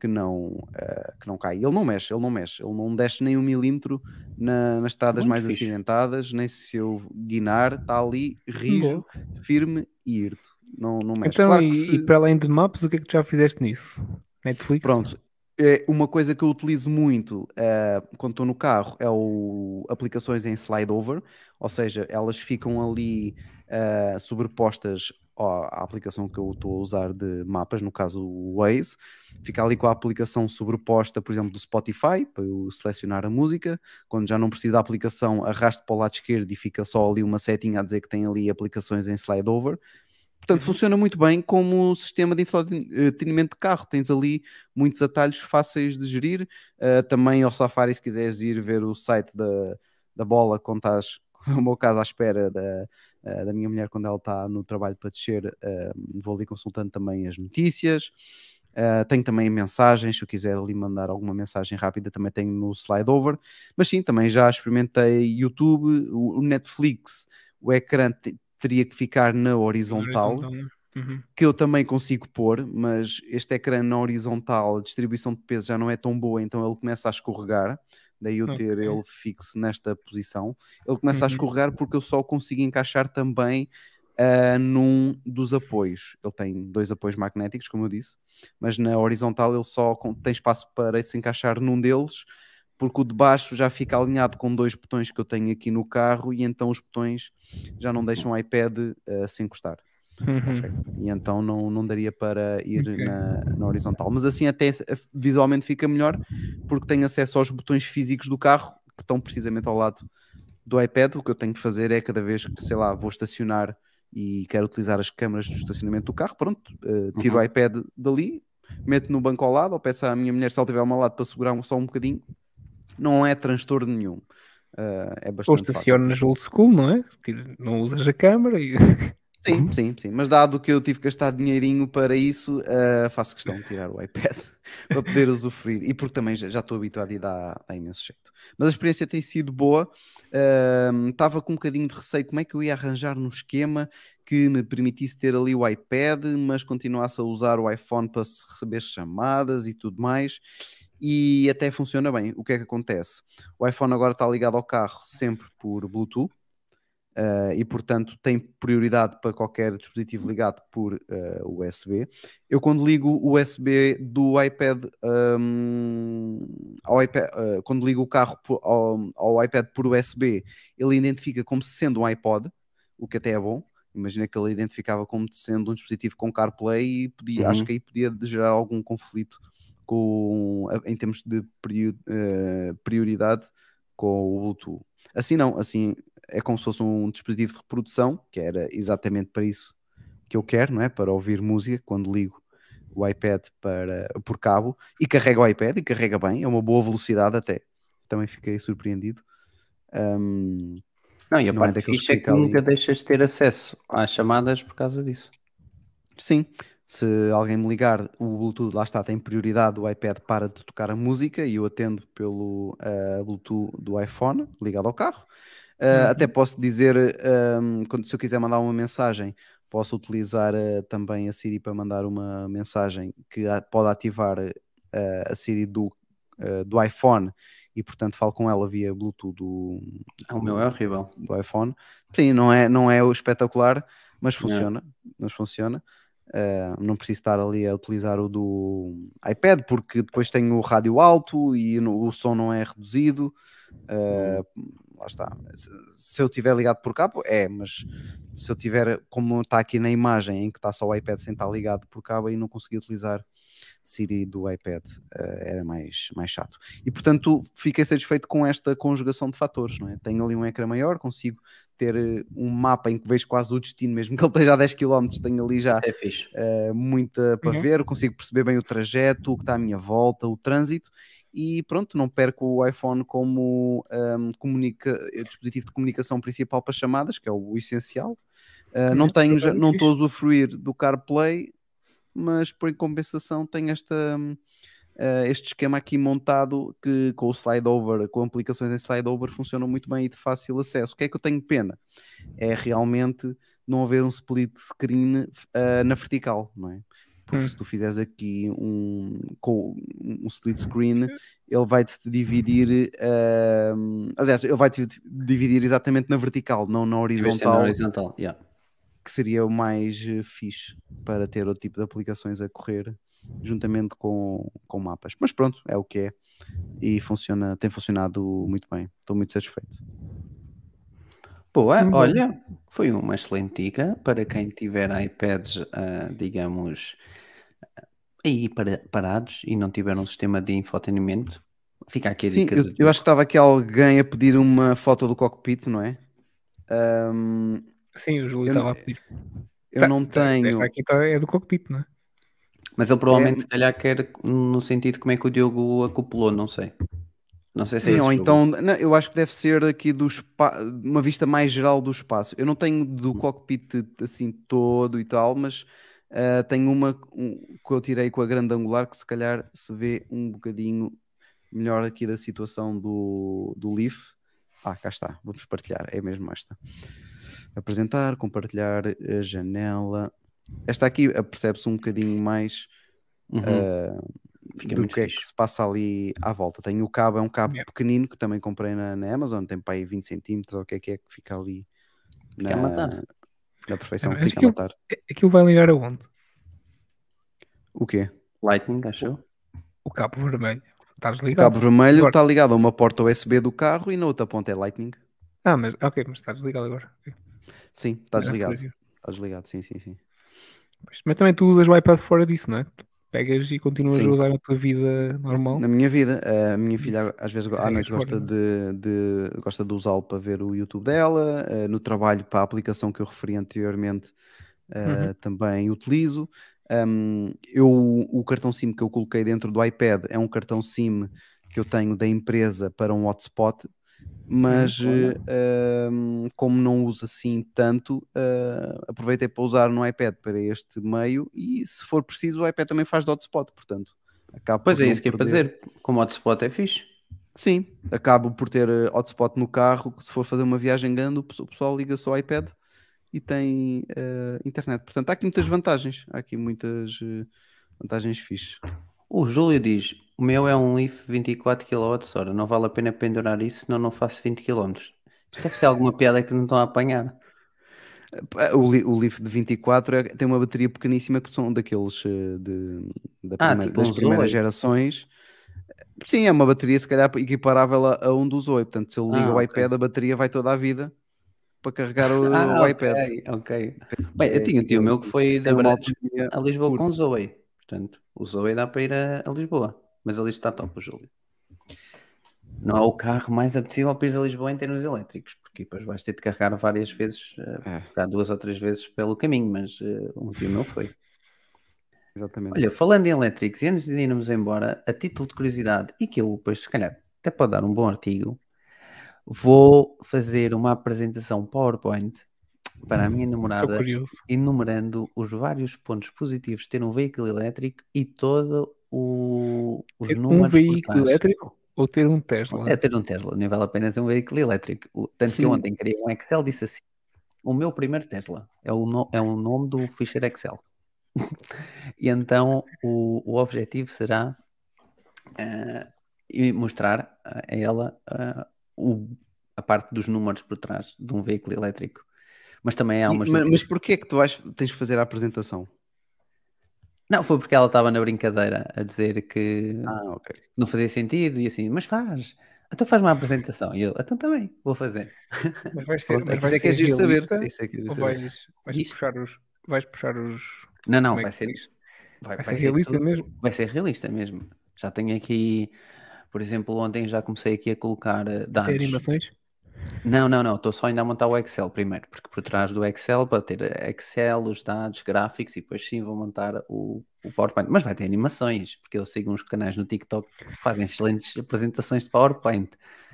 que não, ah, que não cai. Ele não mexe, ele não mexe, ele não desce nem um milímetro na- nas estradas Muito mais fixe. acidentadas, nem se eu guinar, está ali rijo, firme e irto. Não, não mexe. Então, Claro e, se- e para além de mapas, o que é que tu já fizeste nisso? Netflix? Pronto. É uma coisa que eu utilizo muito eh, quando estou no carro é o aplicações em slide over, ou seja, elas ficam ali eh, sobrepostas à aplicação que eu estou a usar de mapas, no caso o Waze, fica ali com a aplicação sobreposta, por exemplo, do Spotify, para eu selecionar a música. Quando já não preciso da aplicação, arrasto para o lado esquerdo e fica só ali uma setinha a dizer que tem ali aplicações em slide over. Portanto, funciona muito bem como sistema de entretenimento de carro. Tens ali muitos atalhos fáceis de gerir. Uh, também ao Safari, se quiseres ir ver o site da, da bola, quando estás, no meu caso, à espera da, uh, da minha mulher, quando ela está no trabalho para descer, uh, vou ali consultando também as notícias. Uh, tenho também mensagens, se eu quiser ali mandar alguma mensagem rápida, também tenho no slide over. Mas sim, também já experimentei YouTube, o, Netflix, o ecrã teria que ficar na horizontal né? Uhum. que eu também consigo pôr, mas este ecrã na horizontal, a distribuição de peso já não é tão boa, então ele começa a escorregar. Daí eu ter Ok. ele fixo nesta posição. Ele começa a Uhum. escorregar porque eu só consigo encaixar também ah, num dos apoios. Ele tem dois apoios magnéticos, como eu disse, mas na horizontal ele só tem espaço para se encaixar num deles, porque o de baixo já fica alinhado com dois botões que eu tenho aqui no carro e então os botões já não deixam o iPad ah, se encostar Uhum. e então não, não daria para ir Ok. na, na horizontal. Mas assim até se- visualmente fica melhor porque tenho acesso aos botões físicos do carro que estão precisamente ao lado do iPad. O que eu tenho que fazer é cada vez que, sei lá, vou estacionar e quero utilizar as câmaras do estacionamento do carro, pronto, eh, tiro Uhum. o iPad dali, meto no banco ao lado, ou peço à minha mulher se ela estiver ao meu lado para segurar só um bocadinho. Não é transtorno nenhum. Eh, é Ou bastante fácil. estacionas old school, não é? Não usas a câmera e. Sim, sim, sim. Mas dado que eu tive que gastar dinheirinho para isso, ah, faço questão de tirar o iPad para poder usufruir. E porque também já já estou habituado e dá, dá imenso jeito. Mas a experiência tem sido boa. Ahm, Estava com um bocadinho de receio como é que eu ia arranjar no esquema que me permitisse ter ali o iPad, mas continuasse a usar o iPhone para receber chamadas e tudo mais. E até funciona bem. O que é que acontece? O iPhone agora está ligado ao carro sempre por Bluetooth uh, e, portanto, tem prioridade para qualquer dispositivo ligado por uh, USB. Eu, quando ligo o USB do iPad, um, ao iPad uh, quando ligo o carro por, ao, ao iPad por USB, ele identifica como sendo um iPod, o que até é bom. Imagina que ele identificava como sendo um dispositivo com CarPlay e podia, Uhum. acho que aí podia gerar algum conflito com, em termos de eh, prioridade com o Bluetooth. Assim não, assim é como se fosse um dispositivo de reprodução, que era exatamente para isso que eu quero, não é? Para ouvir música quando ligo o iPad para, por cabo e carrega o iPad e carrega bem, é uma boa velocidade até. Também fiquei surpreendido. Ahm, Não, e a Não é parte daqueles fixe é que ali- nunca deixas de ter acesso às chamadas por causa disso. Sim, se alguém me ligar, o Bluetooth lá está, tem prioridade, o iPad para de tocar a música e eu atendo pelo ah, Bluetooth do iPhone ligado ao carro. Ah, Uhum. Até posso dizer, ahm, quando, se eu quiser mandar uma mensagem, posso utilizar ah, também a Siri para mandar uma mensagem que a- pode ativar a Siri do, do iPhone e, portanto, falo com ela via Bluetooth do, Ah, O meu é horrível. do iPhone. Sim, não é, não é o espetacular, mas funciona. Mas funciona. Uh, não preciso estar ali a utilizar o do iPad porque depois tenho o rádio alto e o som não é reduzido. Uh, lá está. Se, se eu tiver ligado por cabo, é, mas se eu tiver, como está aqui na imagem, em que está só o iPad sem estar ligado por cabo, aí não consegui utilizar Siri do iPad, uh, era mais, mais chato. E portanto fiquei satisfeito com esta conjugação de fatores. Não é? Tenho ali um ecrã maior, consigo ter uh, um mapa em que vejo quase o destino, mesmo que ele esteja a 10 km, tenho ali já É uh, muita para Uhum. ver, consigo perceber bem o trajeto, o que está à minha volta, o trânsito. E pronto, não perco o iPhone como um, comunica, dispositivo de comunicação principal para chamadas, que é o essencial. Uh, não Uhum, tenho, já- bem não estou a usufruir do CarPlay, mas por compensação tenho esta, hum, uh, este esquema aqui montado que com o slide over, com aplicações em slide over funcionam muito bem e de fácil acesso. O que é que eu tenho pena? É realmente não haver um split screen uh, na vertical, não é? Porque Hum. se tu fizeres aqui um, com um split screen, ele vai-te dividir. hum, aliás, ele vai-te dividir exatamente na vertical, não na ser na horizontal horizontal. yeah. que seria o mais eh, fixe para ter outro tipo de aplicações a correr juntamente com, com mapas. Mas pronto, é o que é. E funciona, tem funcionado muito bem. Estou muito satisfeito. Boa, Muito bom. olha, foi uma excelente dica para quem tiver iPads, ah, digamos, aí para- parados e não tiver um sistema de infotenimento. Fica aqui a Sim, dica. eu, do eu acho que estava aqui alguém a pedir uma foto do cockpit, não é? Ahm, Sim, o Júlio estava a pedir. eu Tá, não tá, tenho. Esta aqui tá- é do cockpit, não é? Mas ele provavelmente, É- se calhar, quer no sentido de como é que o Diogo acoplou, não sei. Não sei se é Sim, esse ou então, não, eu acho que deve ser aqui do uma vista mais geral do espaço. Eu não tenho do Hum. cockpit assim todo e tal, mas ah, tenho uma um, que eu tirei com a grande angular que se calhar se vê um bocadinho melhor aqui da situação do, do Leaf. Ah, cá está, vamos partilhar, é mesmo esta. Apresentar, compartilhar a janela. Esta aqui percebe-se um bocadinho mais Uhum. Fica do muito que é fixe. que se passa ali à volta. Tem o cabo, é um cabo Yeah. pequenino que também comprei na, na Amazon, tem para aí 20 centímetros, ou o que é que é que fica ali Fica a na, matar. na perfeição, Mas fica a aquilo- matar. É- Aquilo vai ligar aonde? O quê? Lightning, achou? O cabo vermelho. Estás O ligado? cabo vermelho Agora. está ligado a uma porta USB do carro e na outra ponta é Lightning. Ah, mas ok, mas estás ligado agora. Sim, está desligado. Está desligado, sim, sim, sim. Mas, também tu usas o iPad fora disso, não é? Tu pegas e continuas Sim. a usar a tua vida normal. Na minha vida, a minha filha às vezes à Carregas noite gosta fora, de, de- gosta de usá-lo para ver o YouTube dela, eh, no trabalho para a aplicação que eu referi anteriormente eh, Uhum. também utilizo. Eu, o cartão SIM que eu coloquei dentro do iPad é um cartão SIM que eu tenho da empresa para um hotspot, mas um, como não uso assim tanto, eh, aproveitei para usar no iPad para este meio e se for preciso o iPad também faz de hotspot, portanto. Acabo Pois por é isso que é para dizer. Como hotspot é fixe. Sim, acabo por ter eh, hotspot no carro, se for fazer uma viagem grande, o pesso- o pessoal liga só ao iPad e tem eh, internet. Portanto, há aqui muitas vantagens, há aqui muitas vantagens fixes. O Júlio diz: O meu é um Leaf 24 kWh. Não vale a pena pendurar isso, senão não faço 20 km. Isto deve ser alguma piada que não estão a apanhar. O, li- o Leaf de 24 é- tem uma bateria pequeníssima que são daqueles eh, de, da Ah, primeira- tipo das primeiras Zoe. gerações. Sim, é uma bateria se calhar equiparável a, a um dos Zoe. Portanto, se ele liga Ah, o iPad, a bateria vai toda a vida para carregar o, Ah, o ok, iPad. ok. Bem, eu É tinha um tio meu que foi da a Lisboa curta. com o Zoe. Portanto, o Zoe dá para ir a, a Lisboa. Mas ali está top, Júlio. Não é o carro mais apetecível para ir a Lisboa em termos elétricos, porque depois vais ter de carregar várias vezes, eh, É. duas ou três vezes pelo caminho, mas eh, um tio meu foi. Exatamente. Olha, falando em elétricos, e antes de irmos embora, a título de curiosidade, e que eu depois, se calhar, até pode dar um bom artigo, vou fazer uma apresentação PowerPoint para a minha Estou namorada enumerando os vários pontos positivos de ter um veículo elétrico e todo o, os Ter um números por veículo elétrico ou ter um Tesla? É ter um Tesla, nem vale a pena ser um veículo elétrico. O- Tanto que eu ontem criei um Excel disse assim: o meu primeiro Tesla é o, no- é o nome do ficheiro Excel. e então o, o objetivo será e mostrar a ela ah, o- a parte dos números por trás de um veículo elétrico. Mas também há E- umas mas, mas porquê é que tu vais, tens de fazer a apresentação? Não, foi porque ela estava na brincadeira a dizer que Ah, ok. não fazia sentido e assim, mas faz, então faz uma apresentação. E eu, então também, vou fazer. Mas vais ser, Pronto, mas isso vais é que é ser giro saber. realista Isso é que é giro ou saber. vais, vais Diz. puxar os. Vais puxar os. Não, não, como é vai que ser, diz? vai, Vai vai ser realista tudo- mesmo. Vai ser realista mesmo. Já tenho aqui, por exemplo, ontem já comecei aqui a colocar eh, Tem dados. animações? Não, não, não, estou só ainda a montar o Excel primeiro, porque por trás do Excel, para ter Excel, os dados, gráficos e depois sim vou montar o, o PowerPoint. Mas vai ter animações, porque eu sigo uns canais no TikTok que fazem excelentes apresentações de PowerPoint.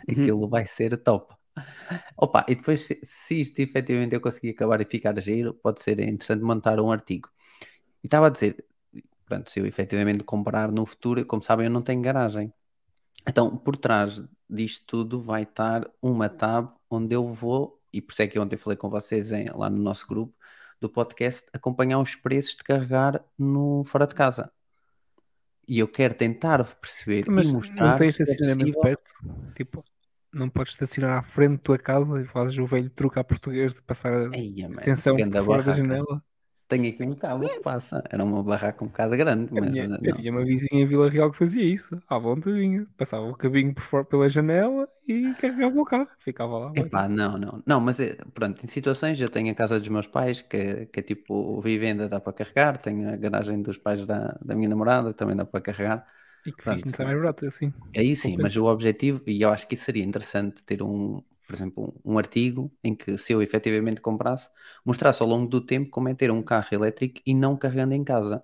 Uhum. Aquilo vai ser top. Opa, e depois, se, se isto efetivamente eu conseguir acabar e ficar giro, pode ser interessante montar um artigo. E estava a dizer, pronto, se eu efetivamente comprar no futuro, como sabem, eu não tenho garagem. Então, por trás disto tudo vai estar uma tab onde eu vou, e por isso é que ontem falei com vocês em- lá no nosso grupo do podcast, acompanhar os preços de carregar no fora de casa. E eu quero tentar perceber Mas e não mostrar tens que é estacionamento possível. perto? Tipo, não podes estacionar à frente da tua casa e fazes o velho truque a português de passar a Eia, atenção fora da janela. Tenho aqui um cabo que passa. Era uma barraca um bocado grande, Eu mas tinha, não. eu tinha uma vizinha em Vila Real que fazia isso, à vontadinha. Passava o cabinho por fora pela janela e carregava o carro. Ficava lá. Epá, não, não, não, mas é, pronto, em situações eu tenho a casa dos meus pais, que, que é tipo vivenda, dá para carregar, tenho a garagem dos pais da, da minha namorada, também dá para carregar. E que Pronto. fiz muito mais barato assim. Aí sim, mas o objetivo, e eu acho que isso seria interessante ter um, por exemplo, um artigo em que se eu efetivamente comprasse, mostrasse ao longo do tempo como é ter um carro elétrico e não carregando em casa.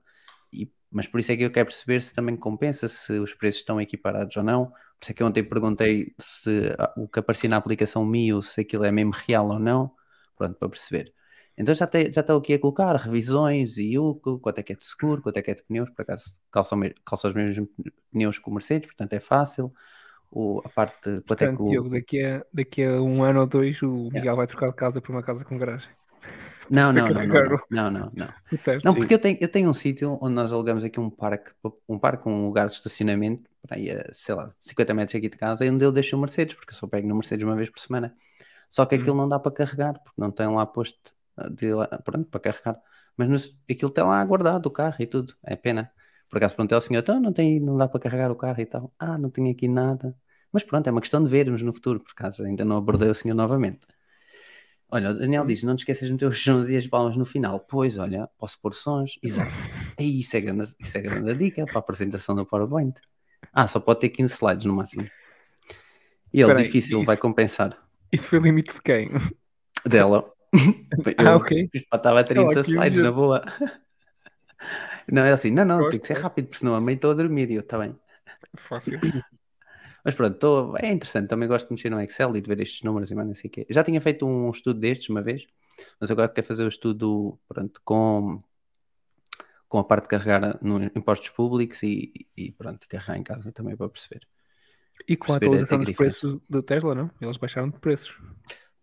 E- mas por isso é que eu quero perceber se também compensa, se os preços estão equiparados ou não. Por isso é que ontem perguntei se ah, o que aparecia na aplicação Mio, se aquilo é mesmo real ou não. Pronto, para perceber. Então já, te- já estou aqui a colocar revisões e IUCO, quanto é que é de seguro, quanto é que é de pneus, por acaso calça, o me- calça os mesmos pneus que o Mercedes, portanto é fácil. O, a parte, Portanto, o, Diogo, daqui a, daqui a um ano ou dois o Miguel vai trocar de casa por uma casa com garagem. Não, não, não, não, não, não, não. Não, porque eu tenho, eu tenho um sítio onde nós alugamos aqui um parque, um parque, um lugar de estacionamento, para aí a, sei lá, 50 metros aqui de casa, e onde eu deixo o Mercedes, porque eu só pego no Mercedes uma vez por semana. Só que aquilo não dá para carregar, porque não tem lá posto ah, de lá, pronto, para carregar. Mas no- aquilo tem lá guardado o carro e tudo, é pena. Por acaso perguntei ao senhor, então não, tem, não dá para carregar o carro e tal. Ah, não tenho aqui nada. Mas pronto, é uma questão de vermos no futuro, por acaso ainda não abordei o senhor novamente. Olha, o Daniel diz: não te esqueças de meter os sons e as palmas no final. Pois, olha, posso pôr sons. Exato. Ei, isso é grande, isso é grande dica para a apresentação do PowerPoint. Ah, só pode ter 15 slides no máximo. E ele, Espera aí, difícil, isso- vai compensar. Isso foi o limite de quem? Dela. Ah, ok. Estava a 30 Ela quis slides na boa. Não, é assim, não, não, Gosto, tem que ser gosto. rápido, porque senão a mãe estou a dormir e eu também. Fácil. Mas pronto, tô- é interessante, também gosto de mexer no Excel e de ver estes números e mais não sei o quê. Já tinha feito um estudo destes uma vez, mas agora quero fazer o estudo pronto, com, com a parte de carregar no impostos públicos e, e pronto, carregar em casa também para perceber. E com a Perceber a- atualização dos preços do Tesla, não? Eles baixaram de preços.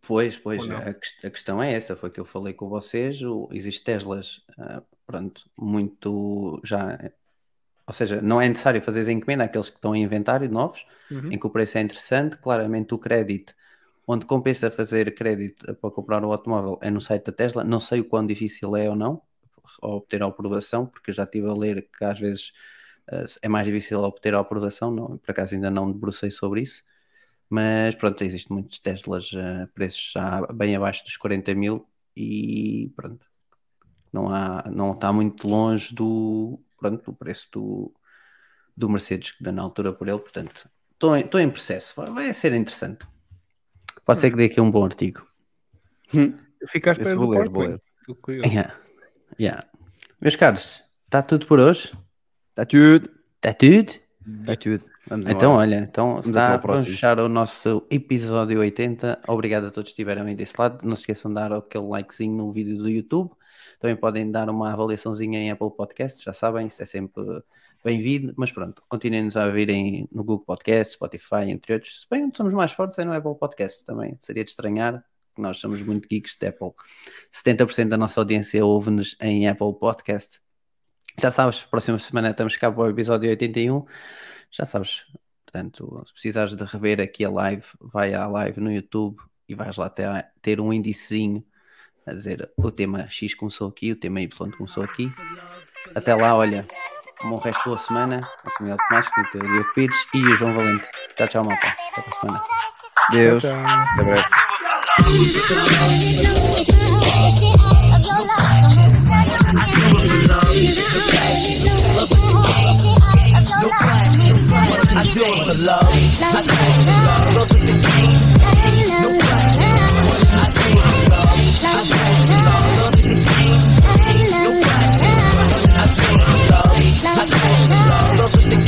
Pois, pois, a, a questão é essa, foi que eu falei com vocês, o, existe Teslas, ah, pronto, muito já ou seja, não é necessário fazer a encomenda àqueles que estão em inventário novos, Uhum. em que o preço é interessante. Claramente, o crédito, onde compensa fazer crédito para comprar o automóvel, é no site da Tesla. Não sei o quão difícil é ou não obter a aprovação, porque eu já estive a ler que às vezes eh, é mais difícil obter a aprovação. Não, por acaso ainda não debrucei sobre isso. Mas pronto, existem muitos Teslas a preços já bem abaixo dos 40 mil e pronto, não, há, não está muito longe do, pronto, do preço do, do Mercedes que dá na altura por ele, portanto estou em, estou em processo, vai, vai ser interessante. Pode ser que dê aqui um bom artigo. À Esse espera vou ler, vou ler. Yeah. Yeah. Meus caros, está tudo por hoje? Está tudo. Está tudo? Está tudo. Vamos Então, embora. olha, então está, próximo. vamos fechar o nosso episódio 80. Obrigado a todos que estiveram aí desse lado. Não se esqueçam de dar aquele likezinho no vídeo do YouTube. Também podem dar uma avaliaçãozinha em Apple Podcasts, já sabem, isso é sempre bem-vindo. Mas pronto, continuem-nos a ouvirem no Google Podcast, Spotify, entre outros. Se bem somos mais fortes é no Apple Podcast também. Seria de estranhar, que nós somos muito geeks de Apple. 70% da nossa audiência ouve-nos em Apple Podcast. Já sabes, próxima semana estamos cá para o episódio 81. Já sabes, portanto, se precisares de rever aqui a live, vai à live no YouTube e vais lá ter, ter um índicezinho a dizer o tema X começou aqui, o tema Y começou aqui. Até lá, olha, um bom resto boa semana. Eu sou Miguel Tomás, que o Diogo Pires e o João Valente. Tchau, tchau, malta. Até para a semana. Deus. Até breve. I do it for love. I do it for love. I do it for love. I love, love, love, love,